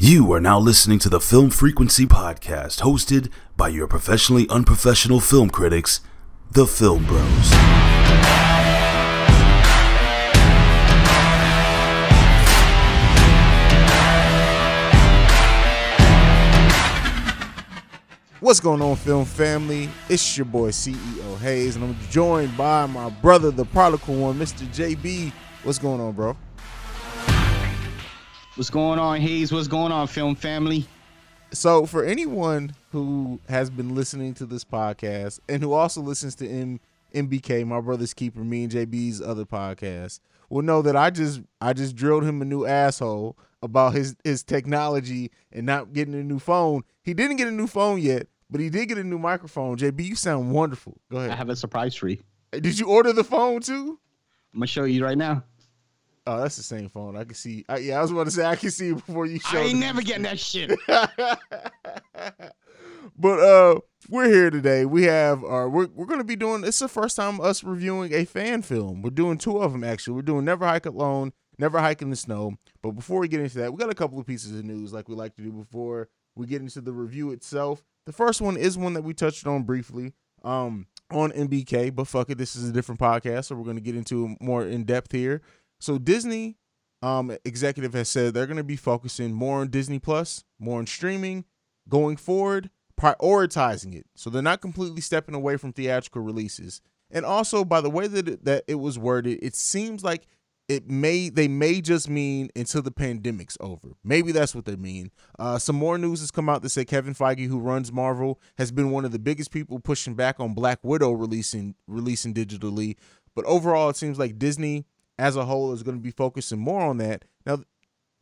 You are now listening to the Film Frequency Podcast, hosted by your professionally unprofessional film critics, the Film Bros. What's going on, film family? It's your boy CEO Haize, and I'm joined by my brother, the prodigal one, Mr. JB. What's going on, bro? What's going on, Haize? What's going on, film family? So, for anyone who has been listening to this podcast and who also listens to M- MBK, my brother's keeper, me and JB's other podcast, will know that I just I just drilled him a new asshole about his his technology and not getting a new phone. He didn't get a new phone yet, but he did get a new microphone. JB, you sound wonderful. Go ahead. I have a surprise for you. Did you order the phone too? I'm gonna show you right now. Oh, that's the same phone. I can see. I, yeah, I was about to say I can see before you I showed. ain't never getting that shit. but uh we're here today. We have our we're we're gonna be doing it's the first time us reviewing a fan film. We're doing two of them actually. We're doing Never Hike Alone, Never Hike in the Snow. But before we get into that, we got a couple of pieces of news like we like to do before we get into the review itself. The first one is one that we touched on briefly um on MBK, but fuck it, this is a different podcast, so we're gonna get into more in depth here. So Disney um executive has said they're gonna be focusing more on Disney Plus, more on streaming going forward, prioritizing it. So they're not completely stepping away from theatrical releases. And also by the way that it, that it was worded, it seems like it may they may just mean until the pandemic's over. Maybe that's what they mean. Uh, some more news has come out that say Kevin Feige, who runs Marvel, has been one of the biggest people pushing back on Black Widow releasing releasing digitally. But overall, it seems like Disney as a whole is going to be focusing more on that. Now,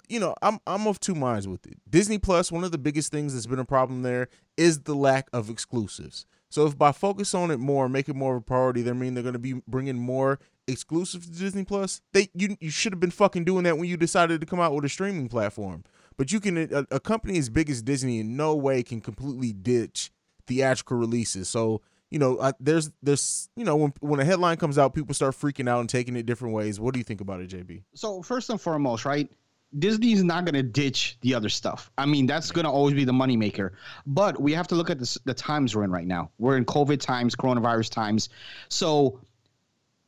you know, I'm I'm of two minds with it. Disney Plus, one of the biggest things that's been a problem there is the lack of exclusives. So if by focus on it more, make it more of a priority, they mean they're going to be bringing more exclusives to Disney Plus. They you you should have been fucking doing that when you decided to come out with a streaming platform. But you can a, a company as big as Disney in no way can completely ditch theatrical releases. So you know, I, there's there's you know when when a headline comes out, people start freaking out and taking it different ways. What do you think about it, JB? so first and foremost, right? Disney's not gonna ditch the other stuff. I mean, that's gonna always be the moneymaker. But we have to look at the, the times we're in right now. We're in COVID times, coronavirus times. So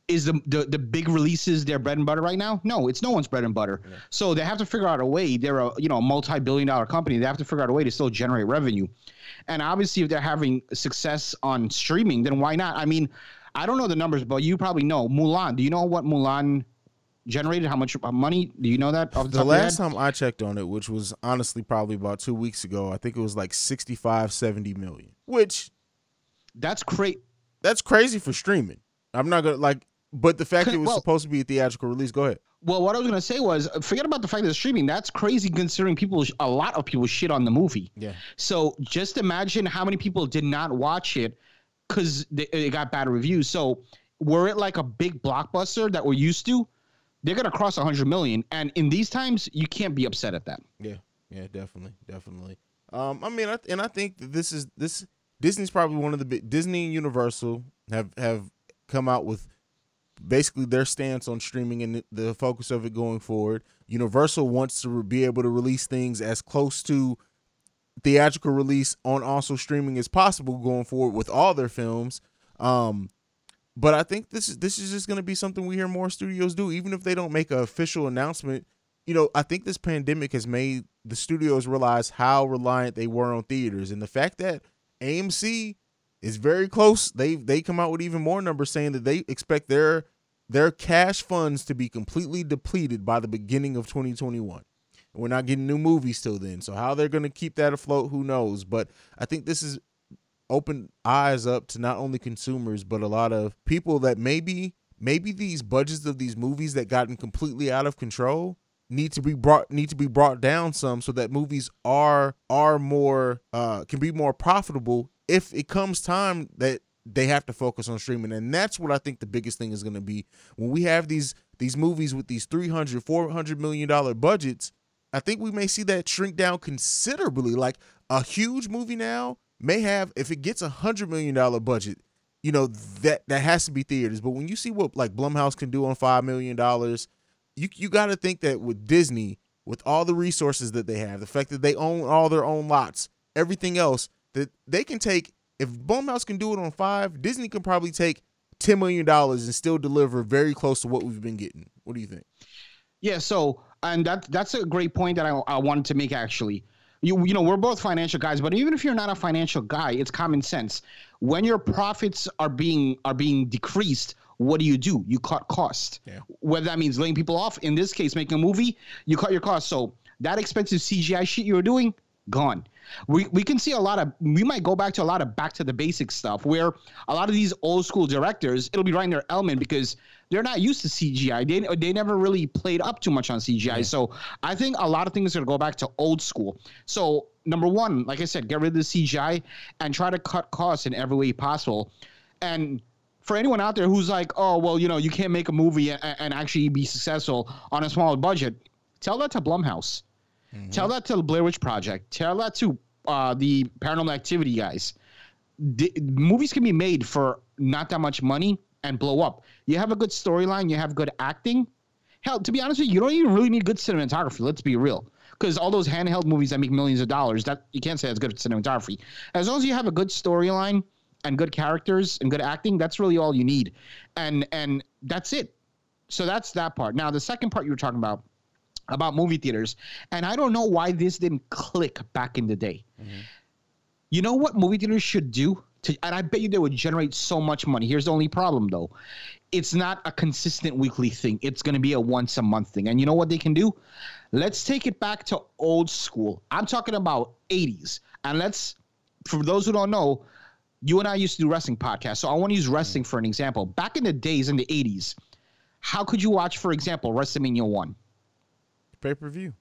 is the, the the big releases their bread and butter right now? No, it's no one's bread and butter. So they have to figure out a way. They're a you know a multi-billion dollar company. They have to figure out a way to still generate revenue. And obviously, if they're having success on streaming, then why not? I mean, I don't know the numbers, but you probably know Mulan. Do you know what Mulan generated? How much money? Do you know that? The, The top of your last time I checked on it, which was honestly probably about two weeks ago, I think it was like 65, 70 million. Which that's great. that's crazy for streaming. I'm not gonna like but the fact that it was Well- supposed to be a theatrical release, go ahead. Well, what I was gonna say was, forget about the fact that it's streaming. That's crazy considering people, a lot of people shit on the movie. Yeah. So just imagine how many people did not watch it because it got bad reviews. So were it like a big blockbuster that we're used to, they're gonna cross 100 million. And in these times, you can't be upset at that. Yeah, yeah, definitely, definitely. Um, I mean, I, and I think that this is this Disney's probably one of the big Disney and Universal have have come out with basically their stance on streaming and the, focus of it going forward. Universal wants to be able to release things as close to theatrical release on also streaming as possible going forward with all their films. Um, but I think this is this is just going to be something we hear more studios do, even if they don't make an official announcement. You know, I think this pandemic has made the studios realize how reliant they were on theaters, and the fact that AMC is very close. They they come out with even more numbers saying that they expect their their cash funds to be completely depleted by the beginning of 2021. We're not getting new movies till then. So how they're going to keep that afloat, who knows? But I think this is open eyes up to not only consumers but a lot of people that maybe maybe these budgets of these movies that gotten completely out of control need to be brought need to be brought down some so that movies are are more uh can be more profitable if it comes time that they have to focus on streaming and that's what i think the biggest thing is going to be. When we have these these movies with these 300 400 million dollar budgets i think we may see that shrink down considerably. Like a huge movie now may have if it gets a hundred million dollar budget you know that that has to be theaters. But when you see what like blumhouse can do on five million dollars you you got to think that with disney with all the resources that they have, the fact that they own all their own lots, everything else, that they can take. If Blumhouse can do it on five, Disney can probably take ten million dollars and still deliver very close to what we've been getting. What do you think? Yeah, so and that that's a great point that I, I wanted to make actually. You you know, we're both financial guys, but even if you're not a financial guy, it's common sense. When your profits are being are being decreased, what do you do? You cut cost. Yeah. Whether that means laying people off, in this case, making a movie, you cut your cost. So that expensive CGI shit you were doing, gone. We, we can see a lot of we might go back to a lot of back to the basic stuff where a lot of these old school directors it'll be right in their element because they're not used to CGI. They they never really played up too much on CGI. So I think a lot of things are gonna go back to old school. So number one, like I said, get rid of the CGI and try to cut costs in every way possible. And for anyone out there who's like, oh well, you know, you can't make a movie and, and actually be successful on a small budget, tell that to Blumhouse. Tell that to the Blair Witch Project. Tell that to uh, the Paranormal Activity guys. Movies can be made for not that much money and blow up. You have a good storyline. You have good acting. Hell, to be honest with you, you don't even really need good cinematography. Let's be real. Because all those handheld movies that make millions of dollars, that you can't say that's good cinematography. As long as you have a good storyline and good characters and good acting, that's really all you need. And and that's it. So that's that part. Now the second part you were talking about about movie theaters, and I don't know why this didn't click back in the day. Mm-hmm. You know what movie theaters should do? To, and I bet you they would generate so much money. Here's the only problem though. It's not a consistent weekly thing. It's going to be a once a month thing. And you know what they can do? Let's take it back to old school. I'm talking about 80s. And let's, for those who don't know, you and I used to do wrestling podcasts. So I want to use mm-hmm. wrestling for an example. Back in the days in the 80s, how could you watch, for example, WrestleMania 1? Pay per view.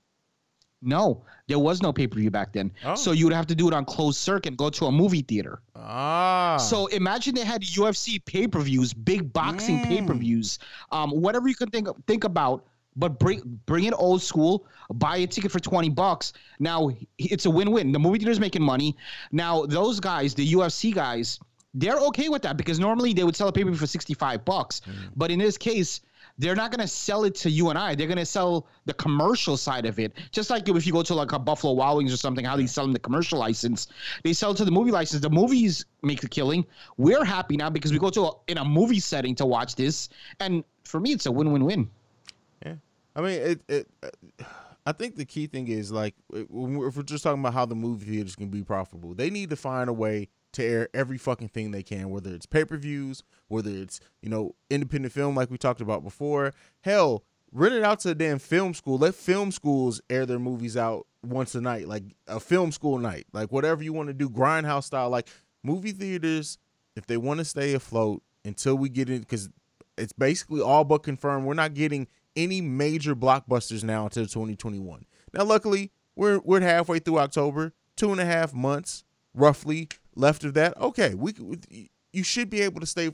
No, there was no pay per view back then. Oh. So you would have to do it on closed circuit, go to a movie theater. Ah. So imagine they had UFC pay per views, big boxing Mm. pay per views, um, whatever you can think think about. But bring bring it old school. Buy a ticket for twenty bucks. Now it's a win win. The movie theater's making money. Now those guys, the UFC guys, they're okay with that because normally they would sell a pay per view for sixty five bucks. But in this case. They're not gonna sell it to you and I. They're gonna sell the commercial side of it, just like if you go to like a Buffalo Wild Wings or something. How they sell them the commercial license, they sell to the movie license. The movies make the killing. We're happy now because we go to a, in a movie setting to watch this, and for me, it's a win-win-win. Yeah, I mean, it. it I think the key thing is like if we're just talking about how the movie theaters can be profitable, they need to find a way to air every fucking thing they can, whether it's pay per views, whether it's you know independent film like we talked about before. Hell, rent it out to a damn film school. Let film schools air their movies out once a night, like a film school night, like whatever you want to do, grindhouse style. Like movie theaters, if they want to stay afloat until we get in, because it's basically all but confirmed we're not getting any major blockbusters now until 2021. Now, luckily, we're we're halfway through October, two and a half months roughly left of that. Okay, we you should be able to stay.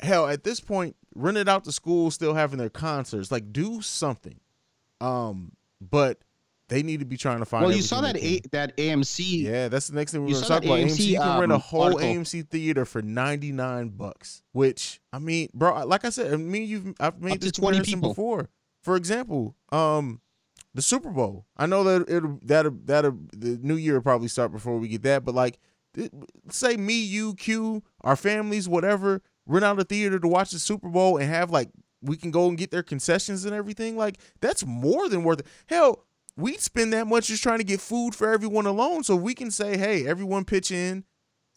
Hell, at this point, rent it out to schools still having their concerts. Like, do something. Um, but they need to be trying to find. Well, you saw that a, that AMC. Yeah, that's the next thing we're going to talk about. AMC, AMC, you can rent a um, whole article. AMC theater for ninety nine bucks. Which I mean, bro, like I said, I mean, you've I've made Up this 20 comparison people. before. For example, um, the Super Bowl. I know that it'll that that the new year will probably start before we get that, but like, say me, you, Q, our families, whatever, rent out a theater to watch the Super Bowl and have like we can go and get their concessions and everything. Like that's more than worth it. Hell, we'd spend that much just trying to get food for everyone alone. So we can say, hey, everyone pitch in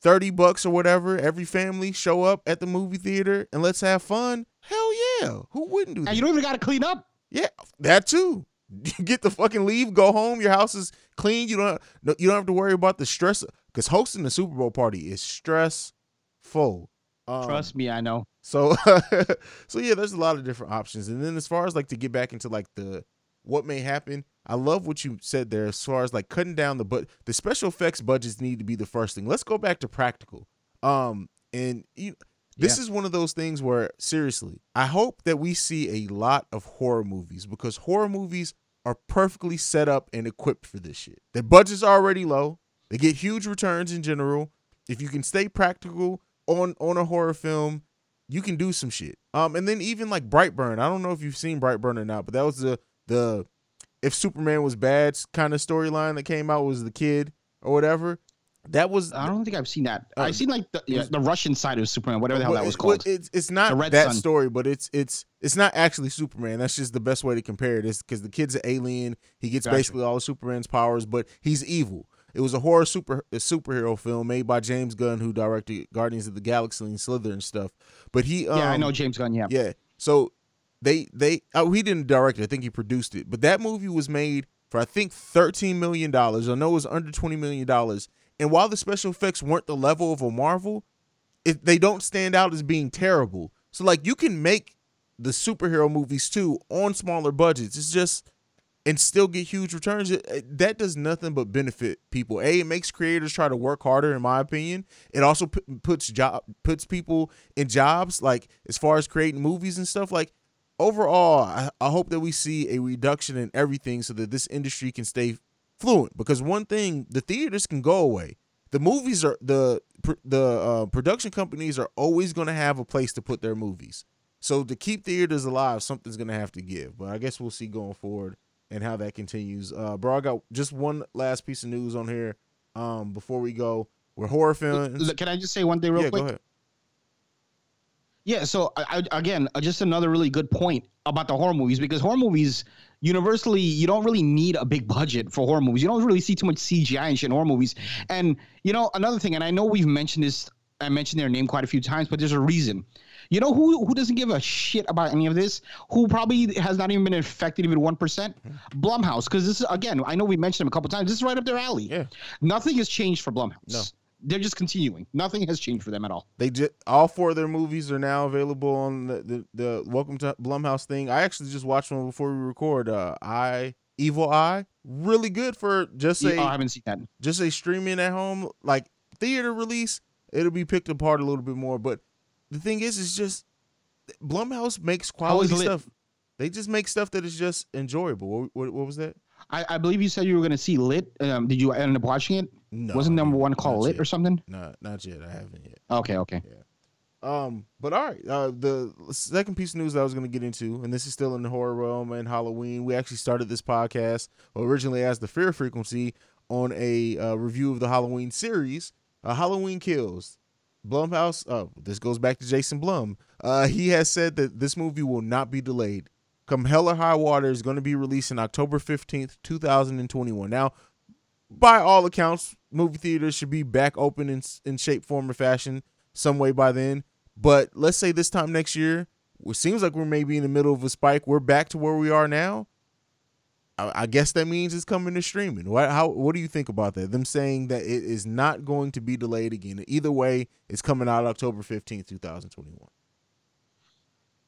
30 bucks or whatever. Every family show up at the movie theater and let's have fun. Hell yeah. Who wouldn't do that? And you don't even got to clean up. Yeah, that too. You get the fucking leave, go home. Your house is clean. You don't no- you don't have to worry about the stress because hosting the Super Bowl party is stressful. Um, Trust me, I know. So so yeah, there's a lot of different options. And then as far as like to get back into like the what may happen, I love what you said there as far as like cutting down the but the special effects budgets need to be the first thing. Let's go back to practical. Um and you this is one of those things where seriously, I hope that we see a lot of horror movies because horror movies are perfectly set up and equipped for this shit. Their budgets are already low. They get huge returns in general. If you can stay practical on on a horror film, you can do some shit. Um, and then even like Brightburn. I don't know if you've seen Brightburn or not, but that was the the if Superman was bad kind of storyline that came out was the kid or whatever. That was I don't think I've seen that. Oh. I've seen like the, yeah, the Russian side of Superman, whatever the hell Well, that was well, called. it's it's not that Sun. story, but it's it's it's not actually Superman. That's just the best way to compare it. Is because the kid's an alien. He gets Gotcha. basically all of Superman's powers, but he's evil. It was a horror super a superhero film made by James Gunn, who directed Guardians of the Galaxy and Slither and stuff. But he, um, yeah, I know James Gunn. Yeah. yeah. So they they oh he didn't direct it. I think he produced it. But that movie was made for I think thirteen million dollars. I know it was under twenty million dollars. And while the special effects weren't the level of a Marvel, it, they don't stand out as being terrible. So like you can make the superhero movies too on smaller budgets. It's just and still get huge returns. That does nothing but benefit people. A, it makes creators try to work harder, in my opinion. It also pu- puts job puts people in jobs, like as far as creating movies and stuff. Like overall, I, I hope that we see a reduction in everything so that this industry can stay fluent. Because one thing, the theaters can go away. The movies are the the uh, production companies are always going to have a place to put their movies. So to keep theaters alive, something's going to have to give. But I guess we'll see going forward and how that continues. Uh, bro, I got just one last piece of news on here um, before we go. We're horror fans. Look, Can I just say one thing real yeah, quick? go ahead. Yeah, so I, I, again, uh, just another really good point about the horror movies because horror movies universally you don't really need a big budget for horror movies. You don't really see too much CGI and shit in horror movies. And you know another thing, and I know we've mentioned this, I mentioned their name quite a few times, but there's a reason. You know who who doesn't give a shit about any of this? Who probably has not even been affected even one percent? Blumhouse, because this is again, I know we mentioned them a couple times. This is right up their alley. Yeah. Nothing has changed for Blumhouse. No. They're just continuing. Nothing has changed for them at all. They just all four of their movies are now available on the, the, the Welcome to Blumhouse thing. I actually just watched one before we record. Uh, I Evil Eye, really good for just a oh, I haven't seen that. just a streaming at home like theater release. It'll be picked apart a little bit more, but the thing is, is just Blumhouse makes quality stuff. They just make stuff that is just enjoyable. What, what, what was that? I, I believe you said you were going to see Lit. Um, did you end up watching it? No, Wasn't number one called Lit yet. or something? No, not yet. I haven't yet. Okay, okay. Yeah. Um, but all right. Uh, the second piece of news I was going to get into, and this is still in the horror realm and Halloween. We actually started this podcast originally as the Fear Frequency on a uh, review of the Halloween series, uh, Halloween Kills. Blumhouse. oh, this goes back to Jason Blum. Uh, he has said that this movie will not be delayed. Come Hell or High Water is going to be released on October fifteenth, two thousand and twenty-one. Now, by all accounts, movie theaters should be back open in in shape, form, or fashion some way by then. But let's say this time next year, it seems like we're maybe in the middle of a spike. We're back to where we are now. I, guess that means it's coming to streaming. What how what do you think about that? Them saying that it is not going to be delayed again. Either way, it's coming out October fifteenth, two thousand twenty-one.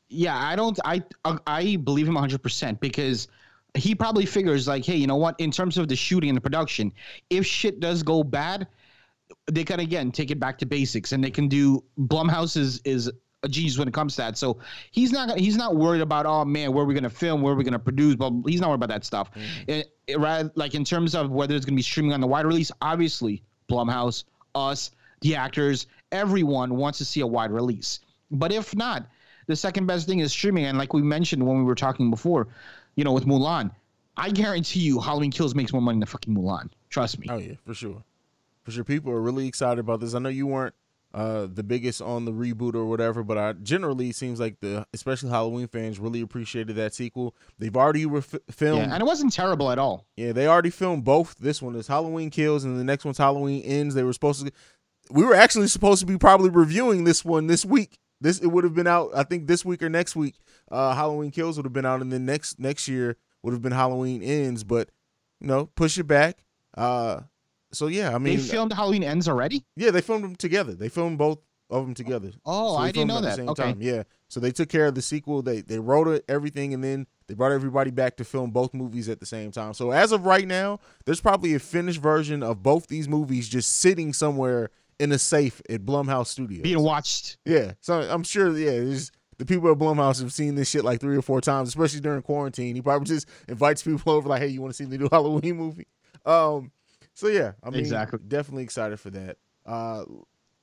Yeah, I don't. I I believe him 100 percent because he probably figures like, hey, you know what? In terms of the shooting and the production, if shit does go bad, they can again take it back to basics, and they can do. Blumhouse is is a genius when it comes to that. So he's not he's not worried about oh man, where are we gonna film, where are we gonna produce, but he's not worried about that stuff. Mm-hmm. It- it- rather like in terms of whether it's gonna be streaming on the wide release, obviously Blumhouse, us, the actors, everyone wants to see a wide release. But if not, the second best thing is streaming. And like we mentioned when we were talking before, you know, with Mulan, I guarantee you Halloween Kills makes more money than fucking Mulan. Trust me. Oh yeah, for sure, for sure. People are really excited about this. I know you weren't uh, the biggest on the reboot or whatever, but I generally it seems like the especially Halloween fans really appreciated that sequel. They've already ref- filmed. Yeah, and it wasn't terrible at all. Yeah, they already filmed both. This one is Halloween Kills, and the next one's Halloween Ends. They were supposed to. We were actually supposed to be probably reviewing this one this week. This it would have been out, I think, this week or next week. Uh, Halloween Kills would have been out, and then next next year would have been Halloween Ends. But you know, push it back. Uh, so yeah, I mean, they filmed Halloween Ends already. yeah, they filmed them together. They filmed both of them together. Oh, So I didn't know at that. Okay. time, Yeah. So they took care of the sequel. They they wrote it, everything, and then they brought everybody back to film both movies at the same time. So as of right now, there's probably a finished version of both these movies just sitting somewhere in a safe at Blumhouse Studios. Being watched. Yeah. So I'm sure. Yeah. The people at Blumhouse have seen this shit like three or four times, especially during quarantine. He probably just invites people over, like, "Hey, you want to see the new Halloween movie?" Um. So yeah, I mean, Exactly. definitely excited for that. Uh,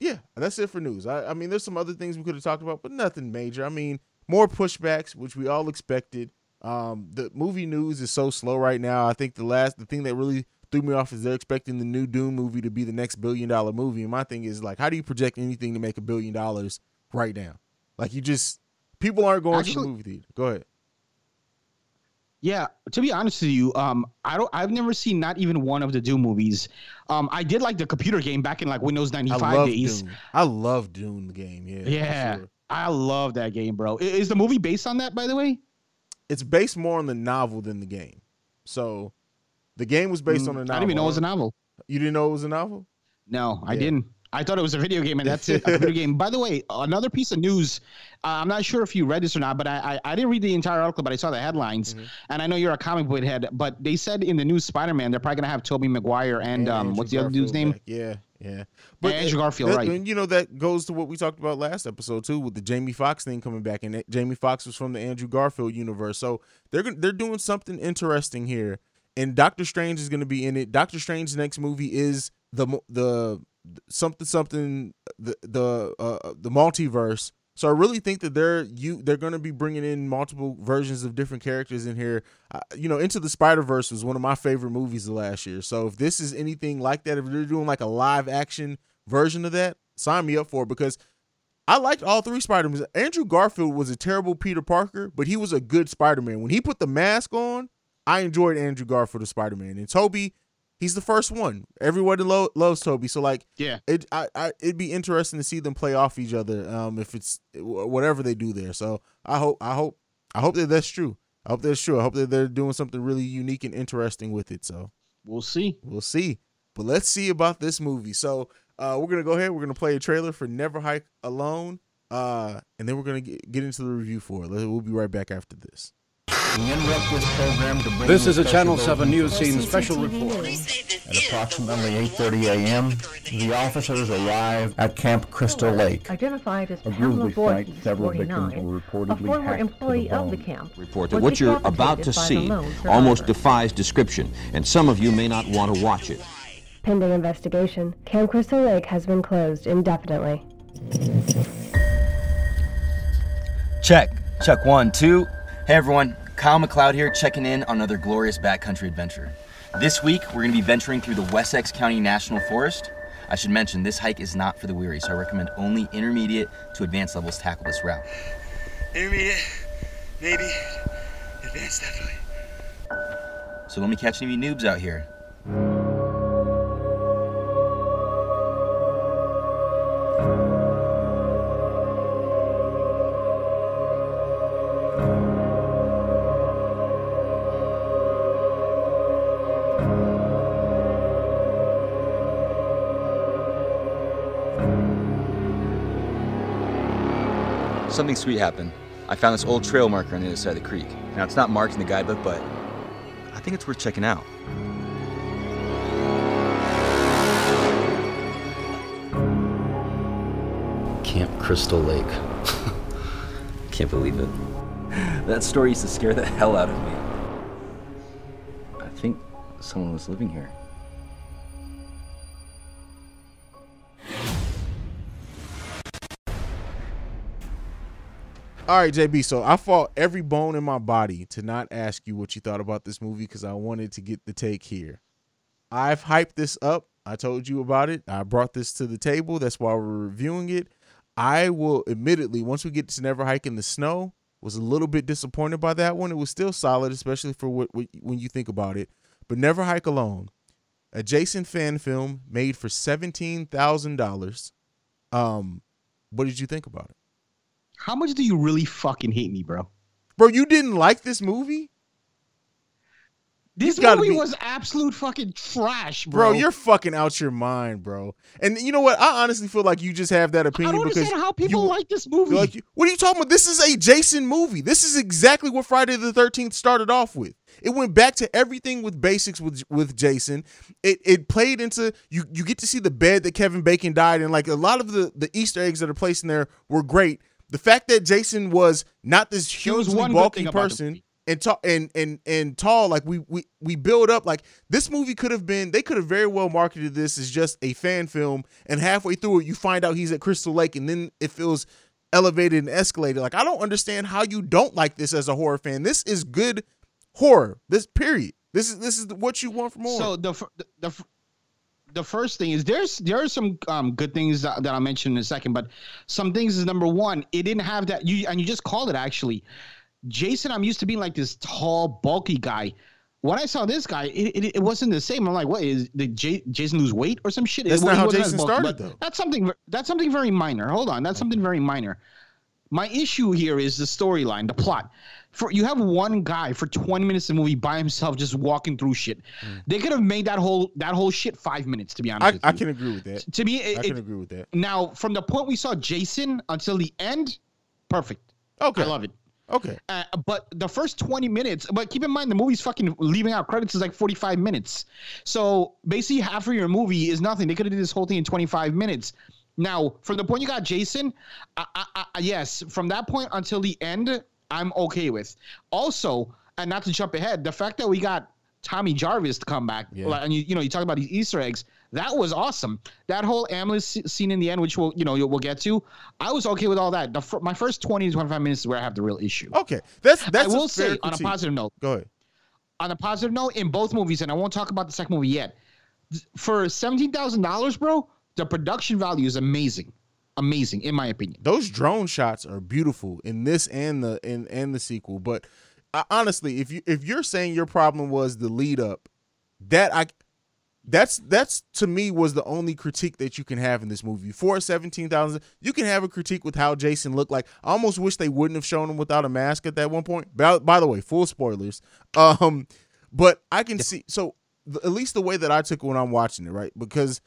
yeah, that's it for news. I, I mean, there's some other things we could have talked about, but nothing major. I mean, more pushbacks, which we all expected. Um, the movie news is so slow right now. I think the last the thing that really threw me off is they're expecting the new Doom movie to be the next billion dollar movie. And my thing is like, how do you project anything to make a billion dollars right now? Like you just people aren't going to the movie theater. Go ahead. Yeah, to be honest with you, um, I don't. I've never seen not even one of the Doom movies. Um, I did like the computer game back in like Windows ninety five days. Doom. I love Doom the game. Yeah. Yeah, sure. I love that game, bro. Is the movie based on that, by the way? It's based more on the novel than the game. So the game was based on Mm, a novel. I didn't even know it was a novel. You didn't know it was a novel? No, I Yeah. didn't. I thought it was a video game, and that's it. A computer game. By the way, another piece of news. Uh, I'm not sure if you read this or not, but I, I I didn't read the entire article, but I saw the headlines, Mhm. and I know you're a comic book head. But they said in the new Spider-Man, they're probably gonna have Tobey Maguire and, um, what's the other dude's name? back. Yeah, yeah. Andrew Garfield, that- right. And you know that goes to what we talked about last episode too, with the Jamie Foxx thing coming back, and it- Jamie Foxx was from the Andrew Garfield universe, so they're they're doing something interesting here. And Doctor Strange is going to be in it. Doctor Strange's next movie is the the something something the the uh, the multiverse. So I really think that they're you they're going to be bringing in multiple versions of different characters in here. Uh, you know, Into the Spider Verse was one of my favorite movies of last year. So if this is anything like that, if they're doing like a live action version of that, sign me up for it because I liked all three Spider-Mans. Andrew Garfield was a terrible Peter Parker, but he was a good Spider-Man. When he put the mask on, I enjoyed Andrew Garfield as Spider-Man. And Tobey, he's the first one. Everyone lo- loves Tobey. So like Yeah. it I, I it'd be interesting to see them play off each other um if it's whatever they do there. So I hope I hope I hope that that's true. I hope that's true. I hope that they're doing something really unique and interesting with it. So We'll see. we'll see. But let's see about this movie. So uh, we're gonna go ahead. We're gonna play a trailer for Never Hike Alone, uh, and then we're gonna get, get into the review for it. We'll be right back after this. We interrupt this program to bring This you is a Channel 7 News Scene special report. At approximately 8:30 a.m., the officers arrived at Camp Crystal Lake. identified as A Pamela grizzly fight, Voorhees, several victims 49, were a reportedly former hacked to the employee of the camp. report that what you're about to decapitated by the see almost defies description, and some of you may not want to watch it. Pending investigation, Camp Crystal Lake has been closed indefinitely. Check. Check one, two. Hey everyone, Kyle McLeod here, checking in on another glorious backcountry adventure. This week, we're going to be venturing through the Wessex County National Forest. I should mention, this hike is not for the weary, so I recommend only intermediate to advanced levels tackle this route. Intermediate, maybe, advanced definitely. So let me catch any of you noobs out here. Something sweet happened. I found this old trail marker on the other side of the creek. Now, it's not marked in the guidebook, but I think it's worth checking out. Camp Crystal Lake. Can't believe it. That story used to scare the hell out of me. I think someone was living here. All right, JB. So I fought every bone in my body to not ask you what you thought about this movie because I wanted to get the take here. I've hyped this up. I told you about it. I brought this to the table. That's why we're reviewing it. I will admittedly, once we get to Never Hike in the Snow, was a little bit disappointed by that one. It was still solid, especially for what, what when you think about it. But Never Hike Alone, a Jason fan film made for seventeen thousand dollars. Um, what did you think about it? How much do you really fucking hate me, bro? Bro, you didn't like this movie? This movie be- was absolute fucking trash, Bro, bro. you're fucking out your mind, bro. And you know what? I honestly feel like you just have that I opinion don't because understand how people you, like this movie. Like, what are you talking about? This is a Jason movie. This is exactly what Friday the Thirteenth started off with. It went back to everything with basics with with Jason. It it played into you. You get to see the bed that Kevin Bacon died in. Like a lot of the the Easter eggs that are placed in there were great. The fact that Jason was not this hugely one bulky thing about the person and tall and and and tall, like we we we build up. Like this movie could have been. They could have very well marketed this as just a fan film, and halfway through it, you find out he's at Crystal Lake, and then it feels elevated and escalated. Like I don't understand how you don't like this as a horror fan. This is good horror. This period. This is this is what you want from horror. So the the, the f- the first thing is there's there are some um, good things that, that I'll mention in a second, but some things is number one, it didn't have that you and you just called it actually. Jason, I'm used to being like this tall, bulky guy. When I saw this guy, it, it, it wasn't the same. I'm like, what is did J- Jason lose weight or some shit? That's It- not how Jason bulky, started, though. That's something. That's something very minor. Hold on, that's something very minor. My issue here is the storyline, the plot. For you have one guy for 20 minutes of the movie by himself just walking through shit. They could have made that whole that whole shit five minutes. To be honest, I, I can agree with that. To me, it, I can it- agree with that. now from the point we saw Jason until the end, perfect. Okay. I love it. Okay. Uh, but the first 20 minutes, but keep in mind the movie's fucking leaving out credits is like 45 minutes. So basically half of your movie is nothing. They could have did this whole thing in 25 minutes. Now, from the point you got Jason, I, I, I, yes, from that point until the end, I'm okay with. Also, and not to jump ahead, the fact that we got Tommy Jarvis to come back, Yeah. like, and you, you know, you talk about these Easter eggs. That was awesome. That whole ambulance scene in the end, which we'll, you know, we'll get to. I was okay with all that. The my first 20 to 25 minutes is where I have the real issue. Okay. That's that's I will say on a positive note, Go ahead. on a positive note, in both movies, and I won't talk about the second movie yet. For seventeen thousand dollars, bro, the production value is amazing, amazing in my opinion. those drone shots are beautiful in this and the and and the sequel but honestly if you if you're saying your problem was the lead up that i that's that's to me was the only critique that you can have in this movie. For 17,000 you can have a critique with how Jason looked like I almost wish they wouldn't have shown him without a mask at that one point. By, by the way full spoilers. Um but I can see so the, at least the way that I took it when I'm watching it right because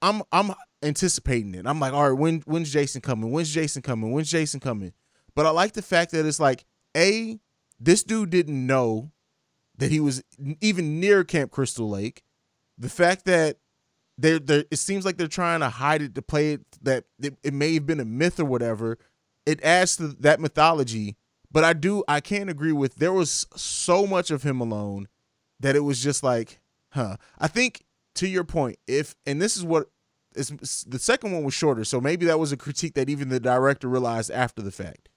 I'm I'm anticipating it. I'm like, all right, when when's Jason coming? When's Jason coming? When's Jason coming? But I like the fact that it's like, a this dude didn't know that he was even near Camp Crystal Lake. The fact that they're, they're it seems like they're trying to hide it to play it that it, it may have been a myth or whatever. It adds to that mythology. But I do I can't agree with there was so much of him alone that it was just like, huh. I think to your point, if and this is what it's- the second one was shorter, so maybe that was a critique that even the director realized after the fact.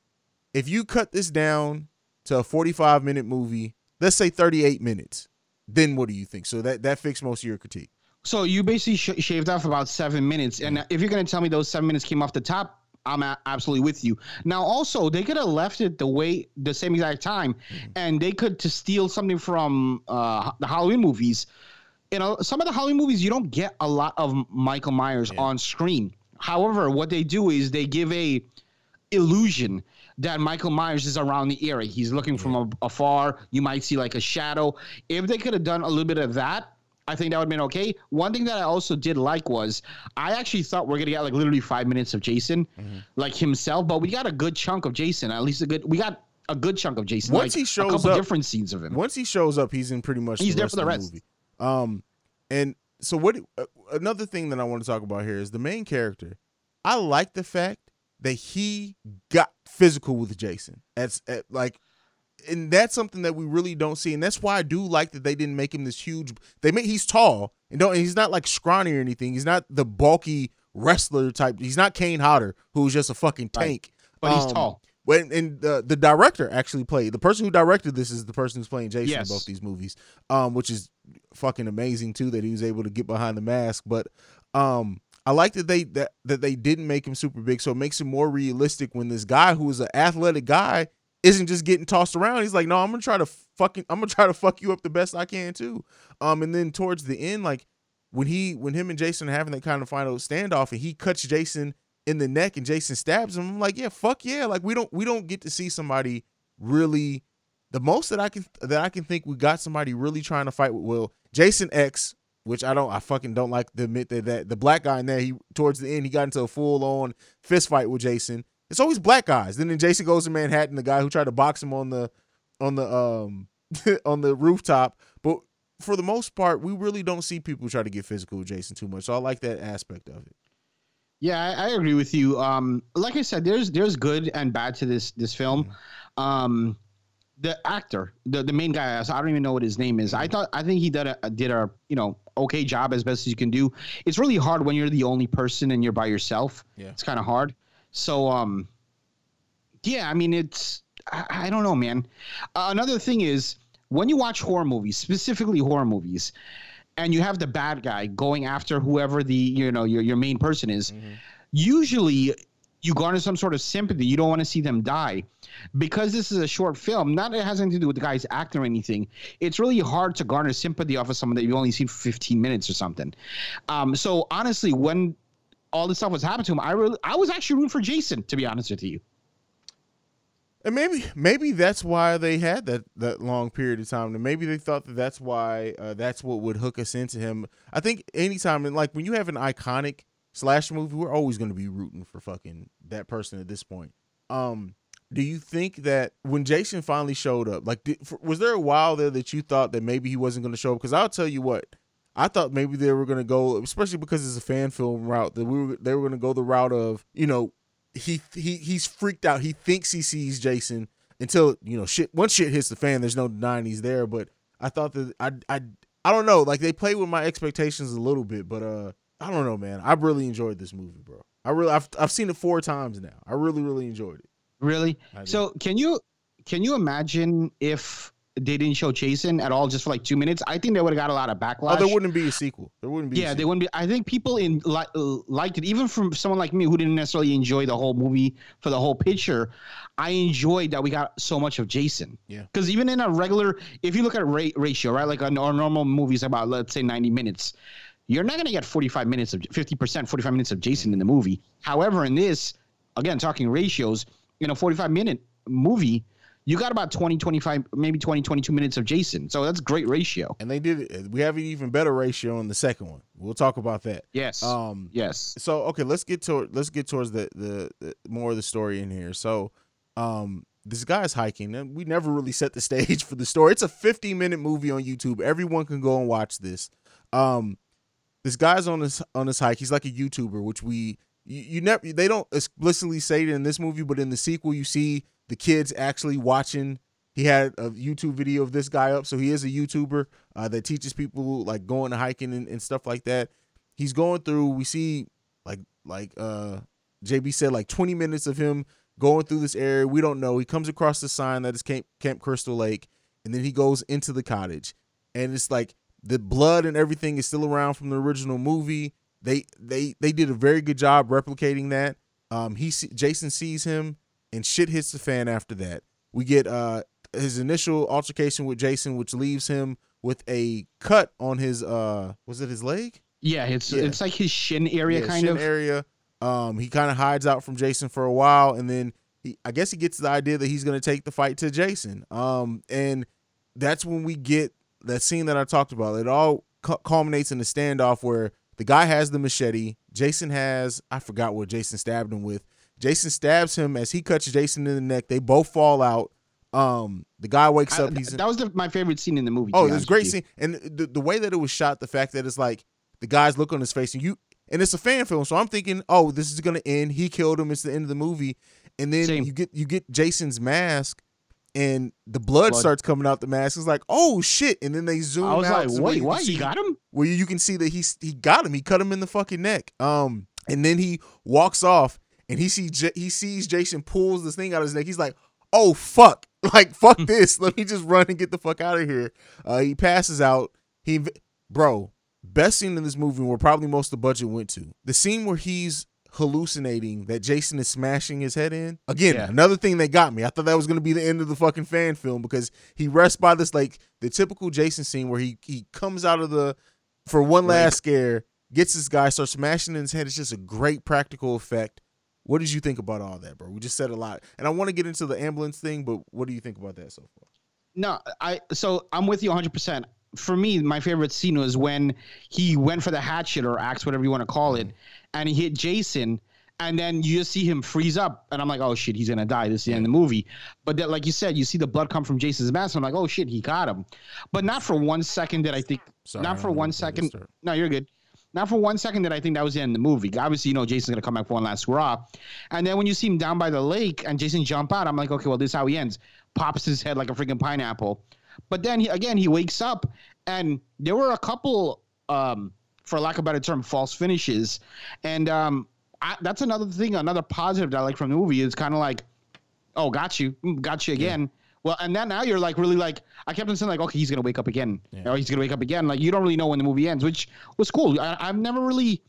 If you cut this down to a 45 minute movie, let's say 38 minutes, then what do you think? So that that fixed most of your critique. So you basically sh- shaved off about seven minutes, and if you're gonna tell me those seven minutes came off the top, I'm a- absolutely with you. Now, also, they could have left it the way the same exact time, and they could to steal something from uh, the Halloween movies. You know, some of the Halloween movies you don't get a lot of Michael Myers on screen. However, what they do is they give a illusion that Michael Myers is around the area. He's looking from afar. You might see like a shadow. If they could have done a little bit of that, I think that would have been okay. One thing that I also did like was I actually thought we're gonna get like literally five minutes of Jason, Mm-hmm. like himself, but we got a good chunk of Jason. At least a good. We got a good chunk of Jason. Once like, he shows a couple up- different scenes of him. Once he shows up, he's in pretty much He's the there rest for the of rest. movie. Um, and so what? Uh, another thing that I want to talk about here is the main character. I like the fact that he got physical with Jason. That's at, like, and that's something that we really don't see, and that's why I do like that they didn't make him this huge. They make he's tall and don't. And he's not like scrawny or anything. He's not the bulky wrestler type. He's not Kane Hodder, who's just a fucking tank. But he's Um, tall. When and the the director actually played the person who directed this is the person who's playing Jason Yes. in both these movies, um, which is fucking amazing too that he was able to get behind the mask. But um, I like that they that that they didn't make him super big, so it makes him more realistic when this guy who is an athletic guy isn't just getting tossed around. He's like, no, I'm gonna try to fucking I'm gonna try to fuck you up the best I can too. Um, and then towards the end, like when he when him and Jason are having that kind of final standoff and he cuts Jason in the neck and Jason stabs him, I'm like, yeah, fuck yeah. Like we don't we don't get to see somebody really the most that I can that I can think we got somebody really trying to fight with Will. Jason X, which I don't I fucking don't like to admit that that the black guy in there, he towards the end he got into a full on fist fight with Jason. It's always black guys. Then then Jason goes to Manhattan, the guy who tried to box him on the on the um on the rooftop. But for the most part, we really don't see people try to get physical with Jason too much. So I like that aspect of it. Yeah, I, I agree with you. Um, like I said, there's there's good and bad to this this film. Um, the actor, the, the main guy, I don't even know what his name is. I thought I think he did a did a you know okay job as best as you can do. It's really hard when you're the only person and you're by yourself. Yeah. it's kind of hard. So um, yeah, I mean it's I, I don't know, man. Uh, another thing is when you watch horror movies, specifically horror movies, and you have the bad guy going after whoever the you know your your main person is, usually you garner some sort of sympathy. You don't want to see them die. Because this is a short film, not it has anything to do with the guy's acting or anything. It's really hard to garner sympathy off of someone that you've only seen for 15 minutes or something. Um, so honestly, when all this stuff was happening to him, I really I was actually rooting for Jason, to be honest with you. And maybe maybe that's why they had that that long period of time. And maybe they thought that that's why uh, that's what would hook us into him. I think anytime and like when you have an iconic slash movie, we're always going to be rooting for fucking that person at this point. Um, do you think that when Jason finally showed up, like, did, was there a while there that you thought that maybe he wasn't going to show up? Because I'll tell you what, I thought maybe they were going to go, especially because it's a fan film route, that we were they were going to go the route of, you know, he he he's freaked out. He thinks he sees Jason until you know shit. Once shit hits the fan, there's no denying he's there. But I thought that I I I don't know. Like they play with my expectations a little bit, but uh, I don't know, man. I really enjoyed this movie, bro. I really I've I've seen it four times now. I really really enjoyed it. Really? So can you can you imagine if they didn't show Jason at all just for like two minutes? I think they would have got a lot of backlash. Oh, there wouldn't be a sequel. There wouldn't be. a yeah, they wouldn't be. I think people in li- liked it, even from someone like me who didn't necessarily enjoy the whole movie for the whole picture. I enjoyed that we got so much of Jason. Yeah. Because even in a regular, if you look at rate ratio, right, like on our normal movies about let's say ninety minutes, you're not gonna get forty five minutes of fifty percent, forty five minutes of Jason in the movie. However, in this, again, talking ratios, in a forty five minute movie. You got about 20, 25, maybe 20, 22 minutes of Jason. So that's great ratio. and they did it. We have an even better ratio in the second one. We'll talk about that. Yes. Um. yes. So okay, let's get to let's get towards the, the the more of the story in here. So, um, this guy's hiking, and we never really set the stage for the story. It's a 50 minute movie on YouTube. Everyone can go and watch this. Um, this guy's on this on this hike. He's like a YouTuber, which we you, you never they don't explicitly say it in this movie, but in the sequel, you see the kids actually watching. He had a YouTube video of this guy up, so he is a YouTuber uh, that teaches people like going to hiking and, and stuff like that. He's going through. We see like like uh JB said like 20 minutes of him going through this area. We don't know. He comes across the sign that is Camp Camp Crystal Lake, and then he goes into the cottage, and it's like the blood and everything is still around from the original movie. They they they did a very good job replicating that. Um, he Jason sees him, and shit hits the fan after that. We get uh his initial altercation with Jason, which leaves him with a cut on his uh was it his leg? Yeah, it's Yeah. it's like his shin area Yeah, kind shin of. area. Um, he kind of hides out from Jason for a while, and then he, I guess he gets the idea that he's going to take the fight to Jason. Um, and that's when we get that scene that I talked about. It all culminates in the standoff where the guy has the machete. Jason has I forgot what Jason stabbed him with. Jason stabs him as he cuts Jason in the neck. They both fall out. Um, the guy wakes I- up. He's that was the, my favorite scene in the movie. Oh, it was a great scene, and the, the way that it was shot, the fact that it's like the guy's look on his face, and you, and it's a fan film, so I'm thinking, oh, this is gonna end. He killed him. It's the end of the movie, and then Same. you get you get Jason's mask, and the blood, Blood. starts coming out the mask. It's like, oh shit, and then they zoom. I was out like, wait, you what? You see- got him? where you can see that he's he got him. He cut him in the fucking neck. Um, and then he walks off, and he see he sees Jason pulls this thing out of his neck. He's like, oh fuck, like fuck this. Let me just run and get the fuck out of here. Uh, he passes out. He, bro, best scene in this movie where probably most of the budget went to the scene where he's hallucinating that Jason is smashing his head in. Again, Yeah. another thing that got me. I thought that was gonna be the end of the fucking fan film because he rests by this like the typical Jason scene where he he comes out of the for one last scare, gets this guy, starts smashing in his head. It's just a great practical effect. What did you think about all that, bro? We just said a lot, and I want to get into the ambulance thing, but what do you think about that so far? No, I. So I'm with you 100. For me, my favorite scene was when he went for the hatchet or axe, whatever you want to call it, and he hit Jason, and then you just see him freeze up, and I'm like, oh shit, he's gonna die. This is the end of the movie. But then, like you said, you see the blood come from Jason's mask. I'm like, oh shit, he got him. But not for one second did I think. Sorry, not for one second. No, you're good. Not for one second did I think that was the end of the movie. Obviously, you know, Jason's gonna come back for one last hurrah. And then when you see him down by the lake and Jason jump out, I'm like, okay, well, this is how he ends. Pops his head like a freaking pineapple. But then he, again, he wakes up, and there were a couple, um, for lack of a better term, false finishes. And um, I, that's another thing, another positive that I like from the movie is kind of like, oh, got you, Mm, got you again. Well, and then now you're like really like I kept on saying like, okay, he's gonna wake up again. Oh, he's gonna wake up again. Like you don't really know when the movie ends, which was cool. I, I've never really,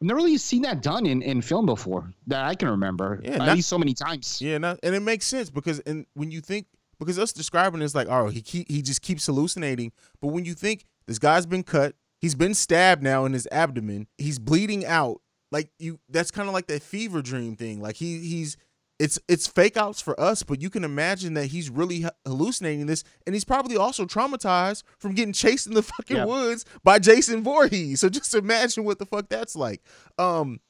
I've never really seen that done in, in film before that I can remember. Yeah, at not- least so many times. Yeah, no, and it makes sense because and when you think because us describing it's like, oh, he keep, he just keeps hallucinating. But when you think this guy's been cut, he's been stabbed now in his abdomen, he's bleeding out. Like you, that's kind of like that fever dream thing. Like he he's it's it's fake outs for us, but you can imagine that he's really hallucinating this, and he's probably also traumatized from getting chased in the fucking Yeah. woods by Jason Voorhees. So just imagine what the fuck that's like. Um,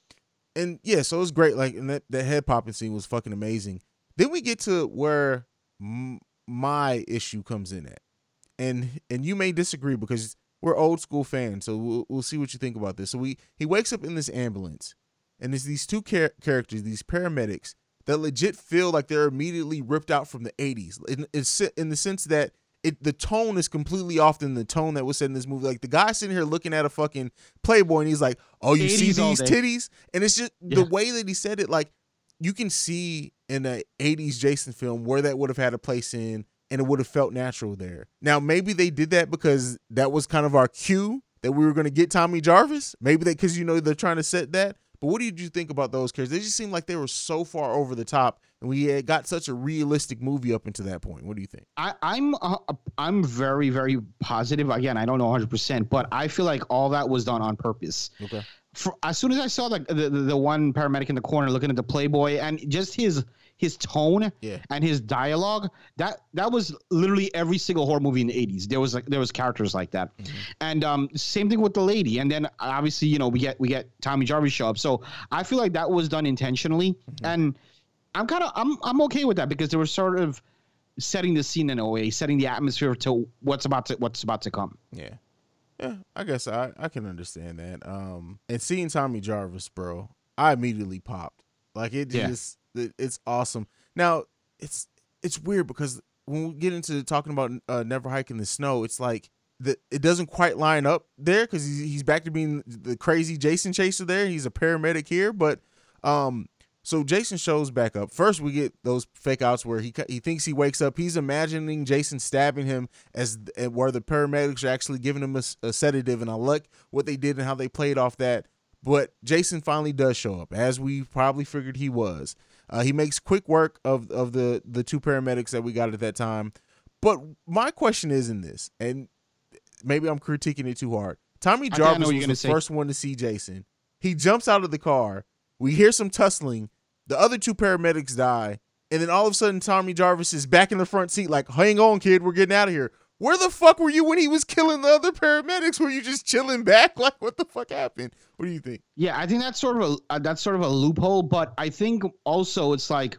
and yeah, so it was great. Like, and that, that head popping scene was fucking amazing. Then we get to where m- my issue comes in at, and and you may disagree because we're old school fans. So we'll, we'll see what you think about this. So we he wakes up in this ambulance, and there's these two char- characters, these paramedics that legit feel like they're immediately ripped out from the 80s. In, in the sense that it the tone is completely off than the tone that was said in this movie. Like the guy sitting here looking at a fucking Playboy and he's like, "Oh, you see these titties?" And it's just the way that he said it. Like you can see in a 80s Jason film where that would have had a place in and it would have felt natural there. Now maybe they did that because that was kind of our cue that we were going to get Tommy Jarvis. Maybe they because you know they're trying to set that. But what did you think about those characters? They just seemed like they were so far over the top, and we had got such a realistic movie up until that point. What do you think? I, I'm uh, I'm very very positive. Again, I don't know 100, percent but I feel like all that was done on purpose. Okay. For, as soon as I saw the, the the one paramedic in the corner looking at the Playboy and just his his tone Yeah. and his dialogue, that that was literally every single horror movie in the 80s. There was like there was characters like that, and um same thing with the lady. And then obviously you know we get we get Tommy Jarvis show up. So I feel like that was done intentionally, and I'm kind of I'm I'm okay with that because they were sort of setting the scene in a way, setting the atmosphere to what's about to what's about to come. Yeah. Yeah, I guess I, I can understand that. Um and seeing Tommy Jarvis, bro, I immediately popped. Like it Yeah. just it, it's awesome. Now, it's it's weird because when we get into talking about uh, never hiking in the snow, it's like the it doesn't quite line up there cuz he's, he's back to being the crazy Jason chaser there. He's a paramedic here, but um so Jason shows back up. First, we get those fake outs where he he thinks he wakes up. He's imagining Jason stabbing him as where the paramedics are actually giving him a sedative. And I like what they did and how they played off that. But Jason finally does show up, as we probably figured he was. Uh, he makes quick work of of the the two paramedics that we got at that time. But my question is in this, and maybe I'm critiquing it too hard. Tommy I think I know Jarvis was the say. first one to see Jason. He jumps out of the car. We hear some tussling. The other two paramedics die. And then all of a sudden, Tommy Jarvis is back in the front seat, like, hang on, kid, we're getting out of here. Where the fuck were you when he was killing the other paramedics? Were you just chilling back? Like, what the fuck happened? What do you think? Yeah, I think that's sort of a uh, that's sort of a loophole, but I think also it's like,